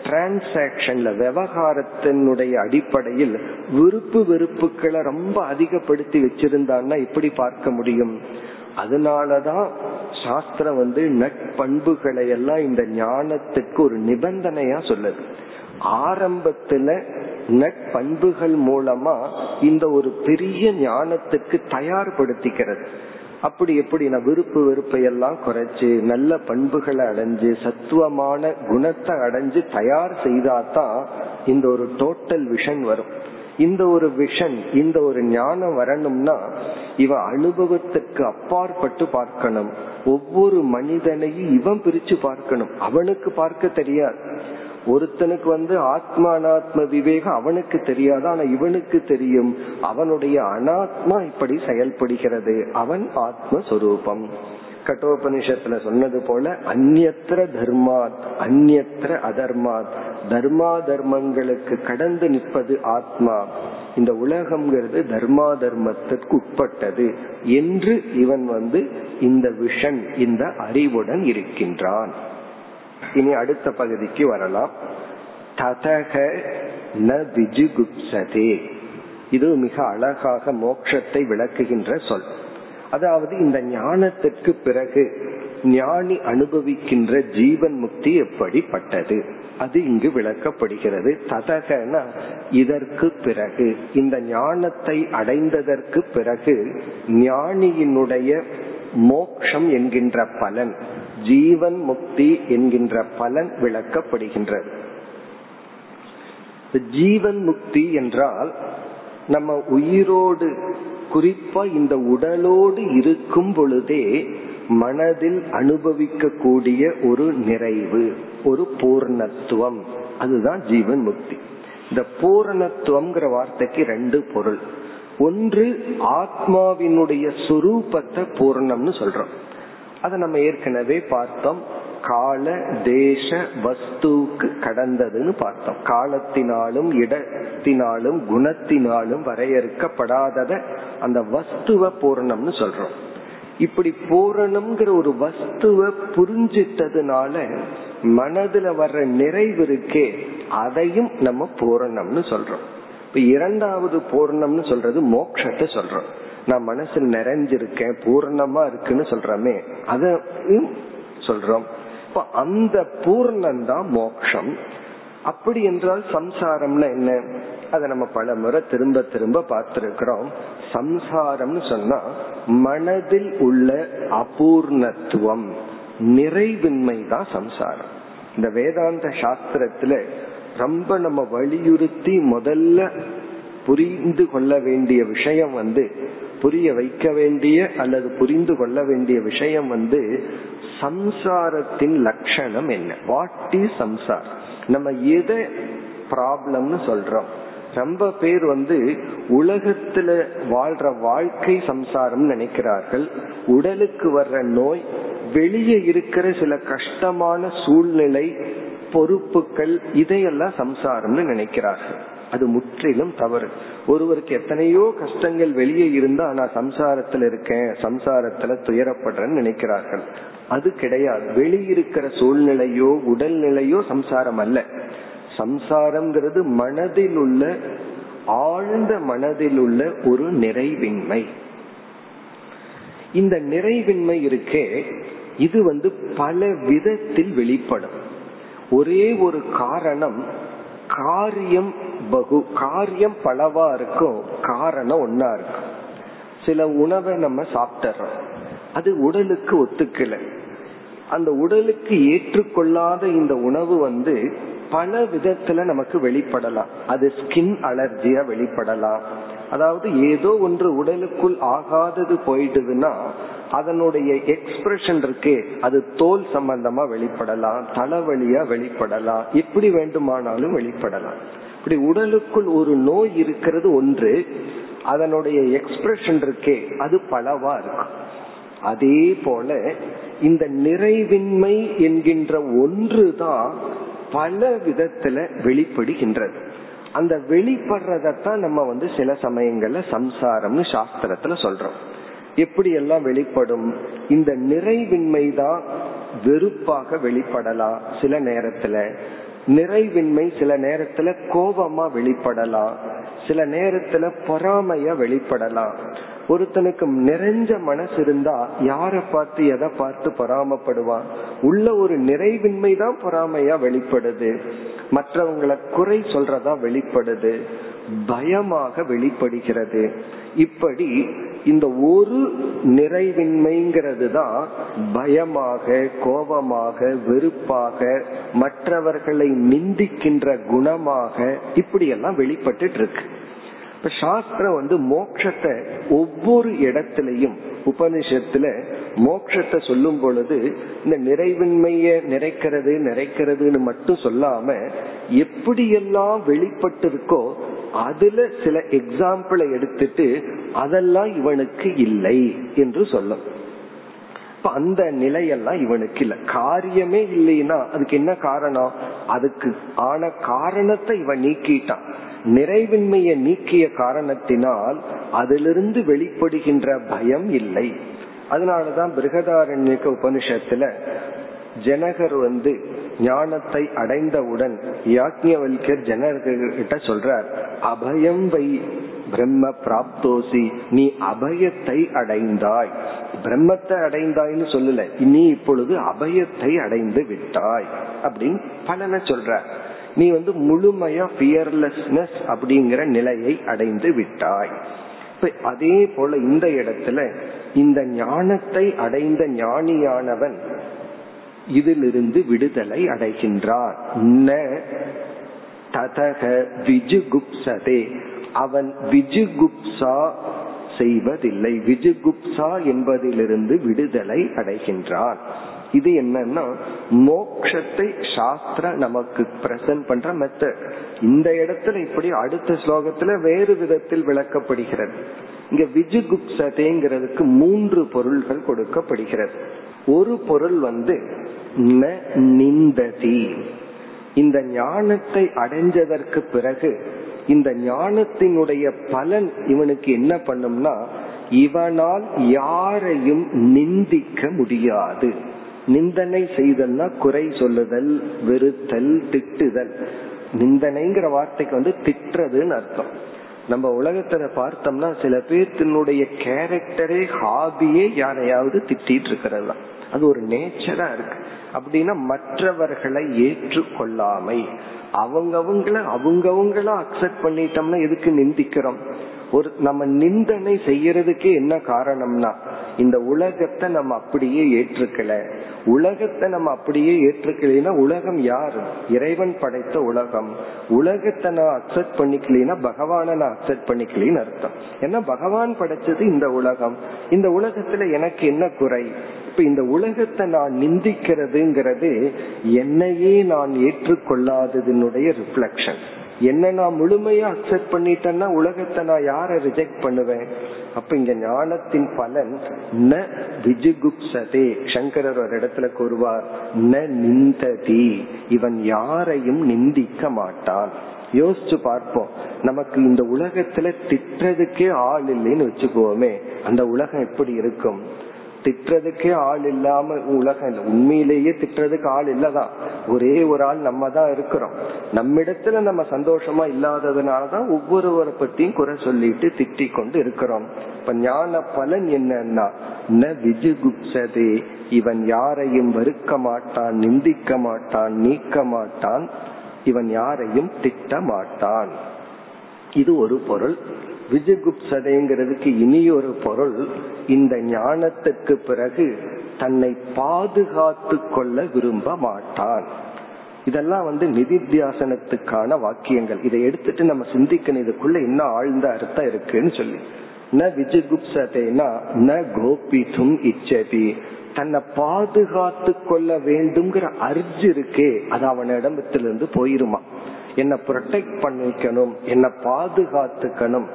டிரான்சாக்சன்ல விவகாரத்தினுடைய அடிப்படையில் விருப்பு வெறுப்புகளை ரொம்ப அதிகப்படுத்தி வச்சிருந்தான்னா எப்படி பார்க்க முடியும். அதனாலதான் சாஸ்திரம் வந்து நட்பண்புகளை எல்லாம் இந்த ஞானத்துக்கு ஒரு நிபந்தனையா சொல்லுது. ஆரம்பத்துல நட்பண்புகள் மூலமா இந்த ஒரு பெரிய ஞானத்துக்கு தயார்படுத்திக்கிறது. அப்படி எப்படி நான் விருப்பு வெறுப்பை எல்லாம் குறைச்சு நல்ல பண்புகளை அடைஞ்சு சத்துவமான குணத்தை அடைஞ்சு தயார் செய்தாதான் இந்த ஒரு டோட்டல் விஷன் வரும். இந்த ஒரு விஷன் இந்த ஒரு ஞானம் வரணும்னா இவன் அனுபவத்துக்கு அப்பாற்பட்டு பார்க்கணும். ஒவ்வொரு மனிதனையும் இவன் பிரிச்சு பார்க்கணும். அவனுக்கு பார்க்க தெரியாது. ஒருத்தனுக்கு வந்து ஆத்மானாத்ம விவேகம் அவனுக்கு தெரியாது ஆனா இவனுக்கு தெரியும். அவனுடைய அனாத்மா இப்படி செயல்படுகிறது. அவன் ஆத்மஸ்வரூபம். கட்டோபனிஷத்துல சொன்னது போல அந்நத்திர தர்மாத் அந்நத்திர அதர்மாத். தர்மா தர்மங்களுக்கு கடந்து நிற்பது ஆத்மா. இந்த உலகம்ங்கிறது தர்மா தர்மத்திற்கு உட்பட்டது என்று இவன் வந்து இந்த விஷன் இந்த அறிவுடன் இருக்கின்றான். இனி அடுத்த பகுதிக்கு வரலாம். ததக ந விஜுகுப்சதே இது மிக அழகாக மோட்சத்தை விளக்குகின்ற சொல். அதாவது இந்த ஞானத்திற்கு பிறகு ஞானி அனுபவிக்கின்ற ஜீவன் முக்தி எப்படிப்பட்டது? அது இங்கு விளக்கப்படுகிறது. ததகன இதற்கு பிறகு இந்த ஞானத்தை அடைந்ததற்கு பிறகு ஞானியினுடைய மோக்ஷம் என்கின்ற பலன் ஜீவன் முக்தி என்கின்ற பலன் விளக்கப்படுகின்றது. ஜீவன் முக்தி என்றால் நம்ம உயிரோடு குறிப்பா இந்த உடலோடு இருக்கும் பொழுதே மனதில் அனுபவிக்க கூடிய ஒரு நிறைவு ஒரு பூர்ணத்துவம். அதுதான் ஜீவன் முக்தி. இந்த பூரணத்துவம்ங்கிற வார்த்தைக்கு ரெண்டு பொருள். ஒன்று ஆத்மாவினுடைய சுரூபத்தை பூர்ணம்னு சொல்றோம். அதை நம்ம ஏற்கனவே பார்த்தோம். கால தேச வஸ்துக்கு கடந்ததுன்னு பார்த்தோம். காலத்தினாலும் இடத்தினாலும் குணத்தினாலும் வரையறுக்கப்படாதத அந்த வஸ்துவ பூரணம்னு சொல்றோம். இப்படி பூரணம்ங்கிற ஒரு வஸ்துவ புரிஞ்சிட்டதுனால மனதுல வர்ற நிறைவு இருக்கே அதையும் நம்ம பூரணம்னு சொல்றோம். இப்ப இரண்டாவது பூரணம்னு சொல்றது மோக்ஷத்தை சொல்றோம். நான் மனசில் நிறைஞ்சிருக்கேன் பூர்ணமா இருக்குன்னு சொல்றமே அதையும் சொல்றோம். இப்ப அந்த பூர்ணம் தான் மோக்ஷம். அப்படி என்றால் சம்சாரம்னா என்ன? அதை நம்ம பல முறை திரும்ப திரும்ப பார்த்திருக்கிறோம். சம்சாரம்னு சொன்னா மனதில் உள்ள அபூர்ணத்துவம் நிறைவின்மை தான் சம்சாரம். இந்த வேதாந்த சாஸ்திரத்துல ரொம்ப நம்ம வலியுறுத்தி முதல்ல புரிந்து கொள்ள வேண்டிய விஷயம் வந்து புரிய வைக்க வேண்டிய அல்லது புரிந்து கொள்ள வேண்டிய விஷயம் வந்து சம்சாரத்தின் லட்சணம் என்ன? வாட் இஸ் சம்சார் நம்ம எதை ப்ராப்ளம்னு சொல்றோம். ரொம்ப பேர் வந்து உலகத்துல வாழ்ற வாழ்க்கை சம்சாரம் நினைக்கிறார்கள். உடலுக்கு வர்ற நோய் வெளியே இருக்கிற சில கஷ்டமான சூழ்நிலை பொறுப்புகள் இதையெல்லாம் சம்சாரம்னு நினைக்கிறார்கள். அது முற்றிலும் தவறு. ஒருவருக்கு எத்தனையோ கஷ்டங்கள் வெளியே இருந்தா நான் சம்சாரத்துல இருக்கேன் சம்சாரத்துல துயரப்படுறேன்னு நினைக்கிறார்கள். அது கிடையாது. வெளியிருக்கிற சூழ்நிலையோ உடல்நிலையோ சம்சாரம் அல்ல. சம்சாரம்ங்கிறது மனதில் உள்ள ஆழ்ந்த மனதில் உள்ள ஒரு நிறைவின்மை. இந்த நிறைவின்மை இருக்கே இது வந்து பல விதத்தில் வெளிப்படும். ஒரே ஒரு காரணம் காரியம் பகு காரியம் பலவா இருக்கும் காரணம் ஒன்னா இருக்கும் சில உணவை நம்ம சாப்பிட்டுறோம். அது உடலுக்கு ஒத்துக்கல. அந்த உடலுக்கு ஏற்றுக்கொள்ளாத இந்த உணவு வந்து பல விதத்துல நமக்கு வெளிப்படலாம். அது ஸ்கின் அலர்ஜியா வெளிப்படலாம். அதாவது ஏதோ ஒன்று உடலுக்குள் ஆகாதது போயிடுதுன்னா அதனுடைய எக்ஸ்பிரஷன் இருக்கே அது தோல் சம்பந்தமா வெளிப்படலாம் தலைவலியா வெளிப்படலாம் எப்படி வேண்டுமானாலும் வெளிப்படலாம். இப்படி உடலுக்குள் ஒரு நோய் இருக்கிறது ஒன்று அதனுடைய எக்ஸ்பிரஷன் இருக்கே அது பலவா இருக்கும் அதே போல இந்த நிறைவின்மை என்கின்ற ஒன்று தான் பல விதத்துல வெளிப்படுகின்றது. அந்த வெளிப்படுறதத்தான் நம்ம வந்து சில சமயங்கள்ல சம்சாரம்னு சாஸ்திரத்துல சொல்றோம். எப்படி எல்லாம் வெளிப்படும்? இந்த நிறைவின்மை தான் வெறுப்பாக வெளிப்படலாம் சில நேரத்துல? நிறைவின்மை சில நேரத்துல கோபமா வெளிப்படலாம் சில நேரத்துல பொறாமைய வெளிப்படலாம் ஒருத்தனுக்கு நிறைஞ்ச மனசு இருந்தா யார பார்த்து எதை பார்த்து பொறாமப்படுவான்? உள்ள ஒரு நிறைவின்மை தான் பொறாமையா வெளிப்படுது. மற்றவங்களை குறை சொல்றதா வெளிப்படுது. பயமாக வெளிப்படுகிறது. இப்படி இந்த ஒரு நிறைவின்மைங்கிறது தான் பயமாக கோபமாக வெறுப்பாக மற்றவர்களை நிந்திக்கின்ற குணமாக இப்படியெல்லாம் வெளிப்பட்டு இருக்கு. இப்ப சாஸ்திரம் வந்து மோட்சத்தை ஒவ்வொரு இடத்திலையும் உபனிஷத்துல மோட்சத்தை சொல்லும் பொழுது இந்த நிறைவின்மைய நிறைக்கிறது நிறைக்கிறதுன்னு மட்டும் சொல்லாம எப்படியெல்லாம் வெளிப்பட்டு இருக்கோ அதுல சில எக்ஸாம்பிளை எடுத்துட்டு அதெல்லாம் இவனுக்கு இல்லை என்று சொல்லும். அந்த நிலையெல்லாம் இவனுக்கு இல்ல. காரியமே இல்லைன்னா அதுக்கு என்ன காரணம்? அதுக்கு ஆன காரணத்தை இவன் நீக்கிட்டான். நிறைவின்மையை நீக்கிய காரணத்தினால் அதிலிருந்து வெளிப்படுகின்ற பயம் இல்லை. அதனாலதான் பிருகதாரண்யக்க உபனிஷத்துல ஜனகர் வந்து ஞானத்தை அடைந்தவுடன் யாக்ஞவல்யர் ஜனகர்கிட்ட சொல்றார் அபயம் வை பிரம்ம பிராப்தோசி நீ அபயத்தை அடைந்தாய். பிரம்மத்தை அடைந்தாய்னு சொல்லல நீ இப்பொழுது அபயத்தை அடைந்து விட்டாய். அப்படின்னு பலனை சொல்ற நீ வந்து முழுமையா பியர்லெஸ்னஸ் அப்படிங்கிற நிலையை அடைந்து விட்டாய். அதே போல இந்த இடத்துல இந்த ஞானத்தை அடைந்த ஞானியானவன் இதிலிருந்து விடுதலை அடைகின்றார். ததக விஜுகுப்சதே. அவன் விஜுகுப்சா செய்வதில்லை. விஜுகுப்சா என்பதிலிருந்து விடுதலை அடைகின்றான். இது என்னன்னா மோக்ஷத்தை சாஸ்திர நமக்கு பிரசன்ட் பண்ற மெத்தட் இந்த இடத்துல இப்படி அடுத்த ஸ்லோகத்துல வேறு விதத்தில் விளக்கப்படுகிறது. இங்க விஜுகுப்சதேங்கிறதுக்கு மூன்று பொருள்கள் கொடுக்கப்படுகிறது. ஒரு பொருள் வந்து நிந்ததி. இந்த ஞானத்தை அடைஞ்சதற்கு பிறகு இந்த ஞானத்தினுடைய பலன் இவனுக்கு என்ன பண்ணும்னா இவனால் யாரையும் நிந்திக்க முடியாது. நிந்தனை செய்தல்னா குறை சொல்லுதல் வெறுத்தல் திட்டுதல். நிந்தனைங்கிற வார்த்தைக்கு வந்து திட்டுறதுன்னு அர்த்தம். நம்ம உலகத்துல பார்த்தோம்னா சில பேர்த்தினுடைய கேரக்டரே ஹாபியே யாரையாவது திட்டிட்டு இருக்கிறது. தான் அது ஒரு நேச்சரா இருக்கு. அப்படின்னா மற்றவர்களை ஏற்றுக்கொள்ளாமை. அவங்கவங்கள அவங்கவங்கள அக்செப்ட் பண்ணிட்டோம்னா எதுக்கு நிந்திக்கிறோம்? ஒரு நம்ம நிந்தனை செய்யறதுக்கே என்ன காரணம்னா இந்த உலகத்தை நம்ம அப்படியே ஏற்றுக்கல. உலகத்தை நம்ம அப்படியே ஏற்றுக்கலைன்னா உலகம் யாரு? இறைவன் படைத்த உலகம். உலகத்தை நான் அக்செப்ட் பண்ணிக்கலைன்னா பகவான நான் அக்செப்ட் பண்ணிக்கலின்னு அர்த்தம். ஏன்னா பகவான் படைச்சது இந்த உலகம். இந்த உலகத்துல எனக்கு என்ன குறை? இப்ப இந்த உலகத்தை நான் நிந்திக்கிறதுங்கிறது என்னையே நான் ஏற்றுக்கொள்ளாததனுடைய ரிஃப்ளெக்ஷன் என்ன நான் முழுமையா அக்செப்ட் பண்ணிட்டேன்னா உலகத்தை நான் யார ரிஜெக்ட் பண்ணுவேன்? அப்ப இங்க ஞானத்தின் பலன் ந விஜுகுப்சதே. சங்கரர் ஒரு இடத்துல கூறுவார் ந நிந்ததி. இவன் யாரையும் நிந்திக்க மாட்டான். யோசிச்சு பார்ப்போம். நமக்கு இந்த உலகத்துல திட்டுறதுக்கே ஆள் இல்லைன்னு வச்சுக்கோமே. அந்த உலகம் எப்படி இருக்கும்? திட்டுறதுக்கே ஆள் இல்லாம உலகம் உண்மையிலேயே திட்டுறதுக்கு ஆள் இல்லதான். ஒரே ஒரு ஆள் நம்ம தான் இருக்கிறோம். நம்மிடத்துல நம்ம சந்தோஷமா இல்லாததுனாலதான் ஒவ்வொருவரை பத்தியும் குறை சொல்லிட்டு திட்டி கொண்டு இருக்கிறோம். இப்ப ஞான பலன் என்னன்னா ந விஜுகுப்சதே இவன் யாரையும் வெறுக்க மாட்டான் நிந்திக்க மாட்டான் நீக்க மாட்டான் இவன் யாரையும் திட்ட மாட்டான். இது ஒரு பொருள். விஜுகுப்சதைங்கிறதுக்கு இனி ஒரு பொருள் இந்த ஞானத்துக்கு பிறகு தன்னை பாதுகாத்து கொள்ள விரும்ப மாட்டான். இதெல்லாம் வந்து நிதித்தியாசனத்துக்கான வாக்கியங்கள். இதை எடுத்துட்டு நம்ம சிந்திக்கணும். இதுக்குள்ள என்ன ஆழ்ந்த அர்த்தம் இருக்குன்னு சொல்லி. ந விஜுகுப்சதைனா ந கோபிதும் இச்சதி. தன்னை பாதுகாத்து கொள்ள வேண்டும்ங்கிற அர்ஜு இருக்கே அது அவனிடத்திலிருந்து போயிருமா? என்ன ப்ரொடெக்ட் பண்ணிக்கணும் என்ன பாதுகாத்துக்கணும்.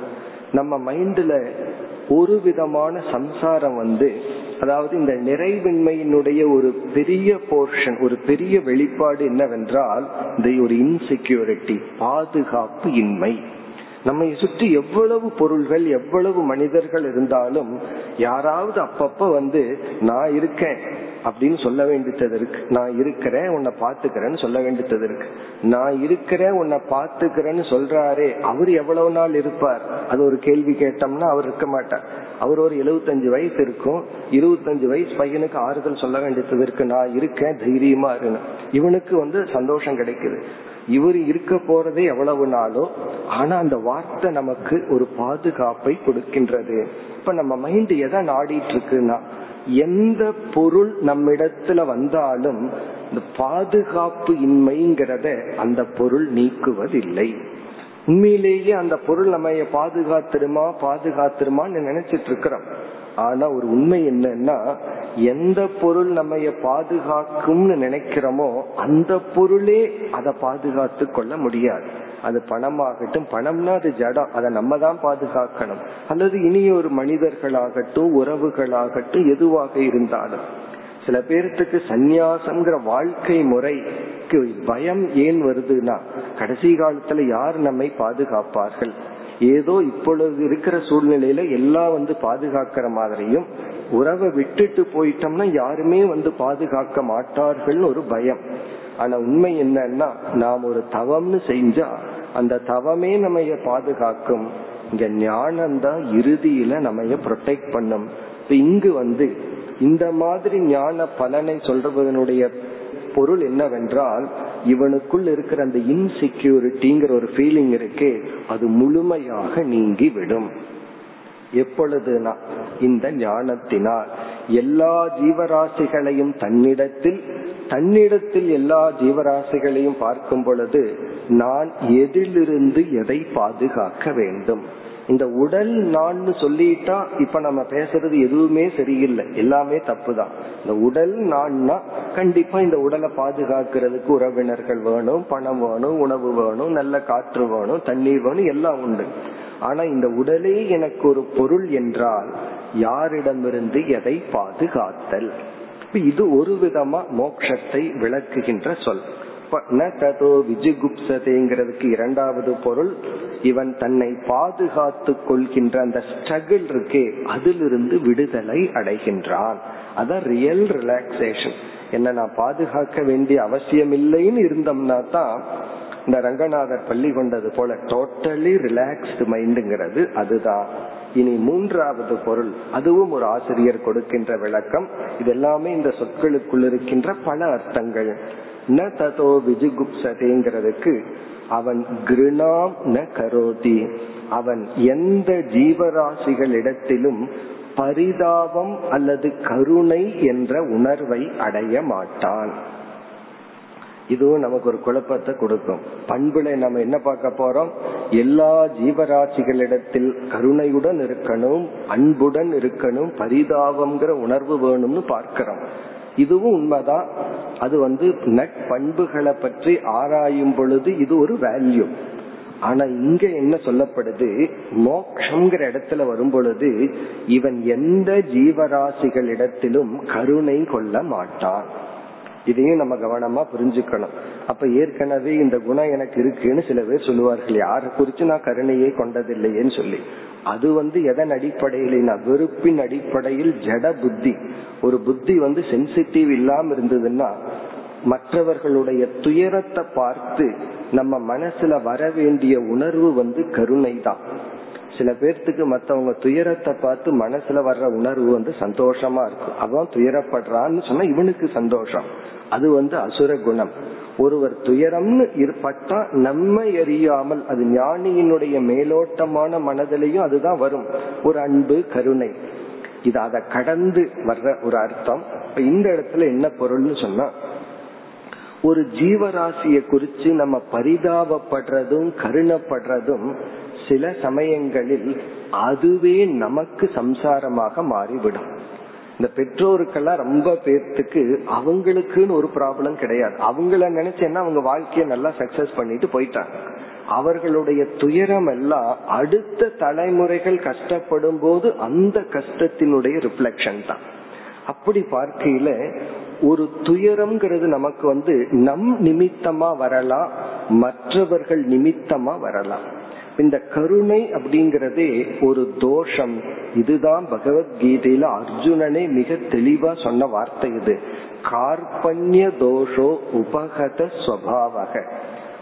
நம்ம மைண்ட்ல ஒரு விதமான சம்சாரம் வந்து அதாவது இந்த நிறைவின்மையினுடைய ஒரு பெரிய போர்ஷன் ஒரு பெரிய வெளிப்பாடு என்னவென்றால் இந்த ஒரு இன்செக்யூரிட்டி பாதுகாப்பு இன்மை. நம்மை சுற்றி எவ்வளவு பொருள்கள் எவ்வளவு மனிதர்கள் இருந்தாலும் யாராவது அப்பப்ப வந்து நான் இருக்கேன் அப்படின்னு சொல்ல வேண்டியது இருக்கு. நான் இருக்கிறேன் உன்னை பாத்துக்கிறேன்னு சொல்ல வேண்டியது இருக்கு. நான் இருக்கிறேன் உன்னை பாத்துக்கிறேன்னு சொல்றாரே அவர் எவ்வளவு நாள் இருப்பார்? அது ஒரு கேள்வி கேட்டோம்னா அவர் இருக்க மாட்டார். அவர் ஒரு எழுபத்தஞ்சு வயசு இருக்கும். இருபத்தஞ்சு வயசு பையனுக்கு ஆறுதல் சொல்ல வேண்டியது இருக்கு. நான் இருக்கேன் தைரியமா இருக்கணும் இவனுக்கு வந்து சந்தோஷம் கிடைக்குது. இவர் இருக்க போறதே எவ்வளவு நாளோ ஆனா அந்த வார்த்தை நமக்கு ஒரு பாதுகாப்பை கொடுக்கின்றது. இப்ப நம்ம மைண்ட் எதை நாடிட்டு இருக்குன்னா எந்த பொருள் நம்மிடத்துல வந்தாலும் இந்த பாதுகாப்பு இன்மைங்கிறத அந்த பொருள் நீக்குவதில்லை. உண்மையிலேயே அந்த பொருள் நம்ம பாதுகாத்துருமா பாதுகாத்துருமான்னு நினைச்சிட்டு இருக்கிறோம். ஆனா ஒரு உண்மை என்னன்னா எந்த பொருள் நம்ம பாதுகாக்கும்னு நினைக்கிறோமோ அந்த பொருளே அதை பாதுகாத்து கொள்ள முடியாது. அது பணமாகட்டும் பணம்னா அது ஜடம் அதை நம்ம தான் பாதுகாக்கணும். அல்லது இனி ஒரு மனிதர்களாகட்டும் உறவுகளாகட்டும் எதுவாக இருந்தாலும். சில பேர்த்துக்கு சந்நியாசம்ங்கிற வாழ்க்கை முறைக்கு பயம் ஏன் வருதுன்னா கடைசி காலத்துல யார் நம்மை பாதுகாப்பார்கள்? ஏதோ இப்பொழுது இருக்கிற சூழ்நிலையில எல்லாம் வந்து பாதுகாக்கிற மாதிரியும் உறவை விட்டுட்டு போயிட்டோம்னா யாருமே வந்து பாதுகாக்க மாட்டார்கள் ஒரு பயம். ஆனா உண்மை என்னன்னா நாம் ஒரு தவம்னு செஞ்சா அந்த தவமே நம்ம பாதுகாக்கும். இங்க ஞானம் தான் இறுதியில நம்ம ப்ரொடெக்ட் பண்ணும். இங்கு வந்து இந்த மாதிரி ஞான பலனை சொல்றதனுடைய பொருள் என்னவென்றால் இவனுக்குள் இருக்கிற அந்த இன்செக்யூரிட்டிங்கிற ஒரு ஃபீலிங் இருக்கே அது முழுமையாக நீங்கி விடும் எப்பொழுதுனா இந்த ஞானத்தினால். எல்லா ஜீவராசிகளையும் தன்னிடத்தில் தன்னிடத்தில் எல்லா ஜீவராசிகளையும் பார்க்கும் பொழுது நான் எதிலிருந்து எதை பாதுகாக்க வேண்டும்? இந்த உடல் நான் சொல்லிட்டா இப்ப நம்ம பேசுறது எதுவுமே சரியில்லை. எல்லாமே தப்பு தான் இந்த உடல் நான்னா கண்டிப்பா இந்த உடலை பாதுகாக்கிறதுக்கு உறவினர்கள் வேணும் பணம் வேணும் உணவு வேணும் நல்ல காற்று வேணும் தண்ணீர் வேணும் எல்லாம் உண்டு. ஆனா இந்த உடலே எனக்கு ஒரு பொருள் என்றால் யாரிடமிருந்து எதை பாதுகாத்தல்? இது ஒரு விதமா மோட்சத்தை விளக்குகின்ற சொல். ததோ விஜுகுப்சதேங்கிறதுக்கு இரண்டாவது பொருள் இவன் தன்னை பாதுகாத்து கொள்கின்ற அந்த ஸ்ட்ரகிள் இருக்கே அதிலிருந்து விடுதலை அடைகின்றான். அதான் ரியல் ரிலாக்ஸேஷன் என்ன நான் பாதுகாக்க வேண்டிய அவசியம் இல்லைன்னு இருந்தோம்னா தான் இந்த ரங்கநாதர் பள்ளி கொண்டது போல டோட்டலி ரிலாக்ஸ்டு மைண்டுங்கிறது அதுதான். இனி மூன்றாவது பொருள் அதுவும் ஒரு ஆசிரியர் கொடுக்கின்ற விளக்கம் இது எல்லாமே இந்த சொற்களுக்குள் இருக்கின்ற பல அர்த்தங்கள். ந ததோ விஜுகுப்சதேங்கிறதுக்கு அவன் கிருணாம் ந கரோதி. அவன் எந்த ஜீவராசிகளிடத்திலும் பரிதாபம் அல்லது கருணை என்ற உணர்வை அடைய மாட்டான். இதுவும் நமக்கு ஒரு குழப்பத்தை கொடுக்கும். பண்புல நம்ம என்ன பார்க்க போறோம்? எல்லா ஜீவராசிகளிடத்தில் கருணையுடன் இருக்கணும் அன்புடன் இருக்கணும் பரிதாபம்ங்கிற உணர்வு வேணும்னு பார்க்கிறோம். இதுவும் உண்மைதான். அது வந்து நட்பண்புகளை பற்றி ஆராயும் பொழுது இது ஒரு வேல்யூ ஆனா இங்க என்ன சொல்லப்படுது? மோக்ஷங்கிற இடத்துல வரும் பொழுது இவன் எந்த ஜீவராசிகளிடத்திலும் கருணை கொள்ள மாட்டான். இதையும் நம்ம கவனமா புரிஞ்சுக்கணும். அப்ப ஏற்கனவே இந்த குணம் எனக்கு இருக்குன்னு சில பேர் சொல்லுவார்கள் யாரை குறிச்சு நான் கருணையை கொண்டதில்லையேன்னு சொல்லி. அது வந்து எதன் அடிப்படையில் வெறுப்பின் அடிப்படையில் ஜட புத்தி. ஒரு புத்தி வந்து சென்சிட்டிவ் இல்லாம இருந்ததுன்னா மற்றவர்களுடைய துயரத்தை பார்த்து நம்ம மனசுல வர வேண்டிய உணர்வு வந்து கருணை தான் சில பேர்த்துக்கு மத்தவங்க துயரத்தை பார்த்து மனசுல வர்ற உணர்வு வந்து சந்தோஷமா இருக்கும். அவன் துயரப்படுறான்னு சொன்னா இவனுக்கு சந்தோஷம். அது வந்து அசுர குணம். ஒருவர் துயரம்னு இருப்பட்டா நம்மை அறியாமல் அது ஞானியினுடைய மேலோட்டமான மனதிலையும் அதுதான் வரும். ஒரு அன்பு கருணை. இது அதை கடந்து வர்ற ஒரு அர்த்தம். இப்ப இந்த இடத்துல என்ன பொருள்னு சொன்னா ஒரு ஜீவராசியை குறிச்சு நம்ம பரிதாபப்படுறதும் கருணப்படுறதும் சில சமயங்களில் அதுவே நமக்கு சம்சாரமாக மாறிவிடும். இந்த பெற்றோருக்கெல்லாம் ரொம்ப பேர்த்துக்கு அவங்களுக்குன்னு ஒரு ப்ராப்ளம் கிடையாது. அவங்கள நினைச்சேன்னா அவங்க வாழ்க்கைய நல்லா சக்சஸ் பண்ணிட்டு போயிட்டாங்க. அவர்களுடைய துயரம் எல்லாம் அடுத்த தலைமுறைகள் கஷ்டப்படும் போது அந்த கஷ்டத்தினுடைய ரிஃப்ளெக்ஷன் தான். அப்படி பார்க்கையில ஒரு துயரம்ங்கிறது நமக்கு வந்து நம் நிமித்தமா வரலாம் மற்றவர்கள் நிமித்தமா வரலாம். இந்த கருணை அப்படிங்கறதே ஒரு தோஷம். இதுதான் பகவத்கீதையில அர்ஜுனனே மிக தெளிவா சொன்ன வார்த்தை இது. கார்பண்ய தோஷோ உபகத ஸ்வபாவக.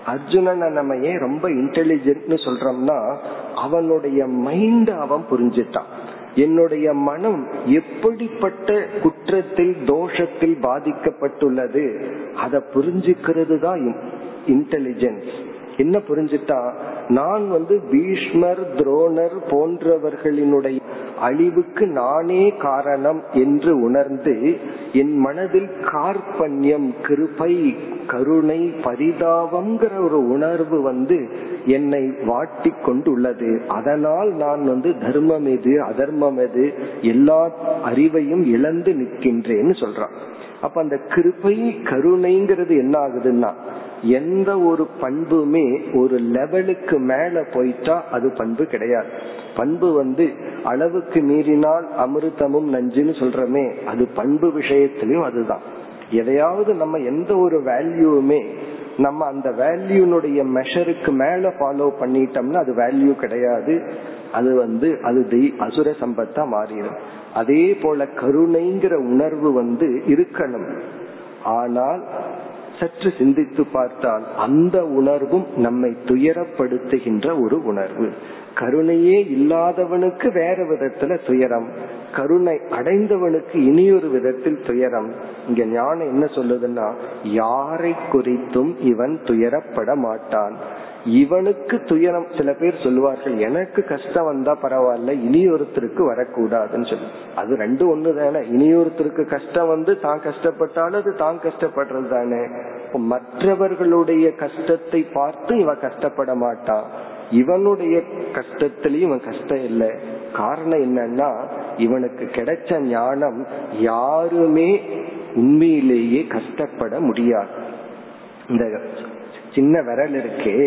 அர்ஜுனனை நம்ம ஏன் ரொம்ப இன்டெலிஜென்ட்னு சொல்றோம்னா அவனுடைய மைண்ட் அவன் புரிஞ்சிட்டான். என்னுடைய மனம் எப்படிப்பட்ட குற்றத்தில் தோஷத்தில் பாதிக்கப்பட்டுள்ளது அதை புரிஞ்சுக்கிறது தான் இன்டெலிஜென்ஸ் என்ன புரிஞ்சுட்டா? நான் வந்து பீஷ்மர் துரோணர் போன்றவர்களினுடைய அழிவுக்கு நானே காரணம் என்று உணர்ந்து என் மனதில் கார்பண்யம் கிருபை கருணை பரிதாபம்ங்கிற ஒரு உணர்வு வந்து என்னை வாட்டி கொண்டுள்ளது. அதனால் நான் வந்து தர்மம் எது அதர்மம் எது எல்லா அறிவையும் இழந்து நிற்கின்றேன்னு சொல்றான். அப்ப அந்த கிருபை கருணைங்கிறது என்ன ஆகுதுன்னா எந்த ஒரு பண்புமே ஒரு லெவலுக்கு மேல போயிட்டா அது பண்பு கிடையாது. பண்பு வந்து அளவுக்கு மீறினால் அமிர்தமும் நஞ்சுன்னு சொல்றமே அது பண்பு விஷயத்திலயும் அதுதான். எதையாவது நம்ம எந்த ஒரு வேல்யூவுமே நம்ம அந்த வேல்யூனுடைய மெஷருக்கு மேல ஃபாலோ பண்ணிட்டோம்னா அது வேல்யூ கிடையாது. அது வந்து அது அசுர சம்பத்தா மாறிடும். அதே போல கருணைங்கிற உணர்வு வந்து இருக்கணும். ஆனால் சற்று சிந்தித்து பார்த்தால் அந்த உணர்வும் நம்மை துயரப்படுத்துகின்ற ஒரு உணர்வு. கருணையே இல்லாதவனுக்கு வேற விதத்துல துயரம். கருணை அடைந்தவனுக்கு இனியொரு விதத்தில் துயரம். இங்க ஞானம் என்ன சொல்லுதுன்னா யாரை குறித்தும் இவன் துயரப்பட மாட்டான். இவனுக்கு துயரம் சில பேர் சொல்லுவார்கள் எனக்கு கஷ்டம் வந்தா பரவாயில்ல இனி ஒருத்தருக்கு வரக்கூடாதுன்னு சொல்லி. அது ரெண்டும் ஒண்ணு தானே இனி ஒருத்தருக்கு கஷ்டம் வந்து தான் கஷ்டப்பட்டாலும் அது தான் கஷ்டப்படுறது தானே? மற்றவர்களுடைய கஷ்டத்தை பார்த்து இவன் கஷ்டப்பட மாட்டான். இவனுடைய கஷ்டத்திலயும் இவன் கஷ்டம் இல்லை. காரணம் என்னன்னா இவனுக்கு கிடைச்ச ஞானம் யாருமே உண்மையிலேயே கஷ்டப்பட முடியாது. இந்த சின்ன விரல் இருக்கே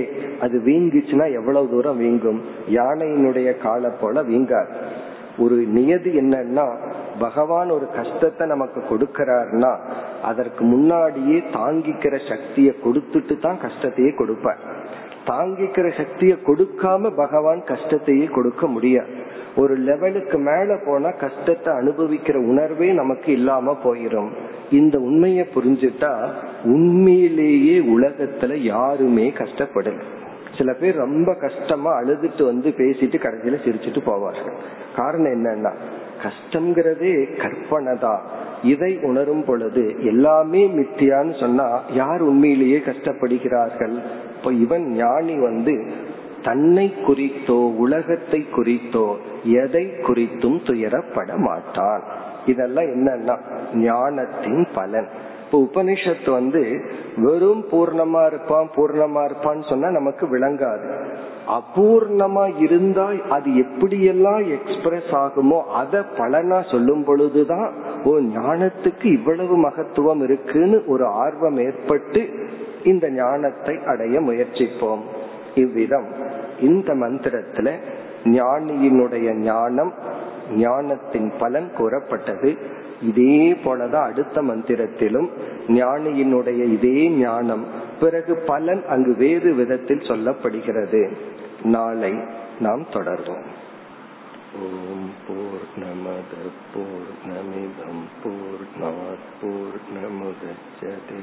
அது வீங்குச்சுன்னா எவ்வளவு தூரம் வீங்கும்? யானையினுடைய காலை போல வீங்காது. ஒரு நியதி என்னன்னா பகவான் ஒரு கஷ்டத்தை நமக்கு கொடுக்கறாருன்னா அதற்கு முன்னாடியே தாங்கிக்கிற சக்தியை கொடுத்துட்டு தான் கஷ்டத்தையே கொடுப்பார். தாங்கிக்கிற சக்தியை கொடுக்காம பகவான் கஷ்டத்தையே கொடுக்க முடியாது ஒரு லெவலுக்கு மேல போனா கஷ்டத்தை அனுபவிக்கிற உணர்வே நமக்கு இல்லாம போயிரும். இந்த உண்மைய புரிஞ்சுட்டா உண்மையிலேயே உலகத்துல யாருமே கஷ்டப்படல. சில பேர் ரொம்ப கஷ்டமா அழுதுட்டு வந்து பேசிட்டு கடைசியில சிரிச்சுட்டு போவார்கள். காரணம் என்னன்னா கஷ்டம்ங்கிறதே கற்பனை தான். இதை உணரும் பொழுது எல்லாமே மித்தியான்னு சொன்னா யார் உண்மையிலேயே கஷ்டப்படுகிறார்கள்? இப்ப இவன் ஞானி வந்து தன்னை குறித்தோ உலகத்தை குறித்தோ எதை குறித்தும் துயரப்பட மாட்டான். இதெல்லாம் என்னன்னா ஞானத்தின் பலன். இப்ப உபனிஷத்து வந்து வெறும் பூர்ணமா இருப்பான் பூர்ணமா இருப்பான்னு சொன்னா நமக்கு விளங்காது. அபூர்ணமா இருந்தா அது எப்படியெல்லாம் எக்ஸ்பிரஸ் ஆகுமோ அத பலனா சொல்லும் பொழுதுதான் ஓ ஞானத்துக்கு இவ்வளவு மகத்துவம் இருக்குன்னு ஒரு ஆர்வம் ஏற்பட்டு இந்த ஞானத்தை அடைய முயற்சிப்போம். இவ்விதம் இந்த மந்திரத்துல ஞானியினுடைய ஞானம் ஞானத்தின் பலன் கூறப்பட்டது. இதே போலதான் அடுத்த மந்திரத்திலும் ஞானியினுடைய இதே ஞானம் பிறகு பலன் அங்கு வேறு விதத்தில் சொல்லப்படுகிறது. நாளை நாம் தொடர்வோம். ஓம் போர் நமத போர் நமிதம் போர் பூர்ணமுதச்சதே.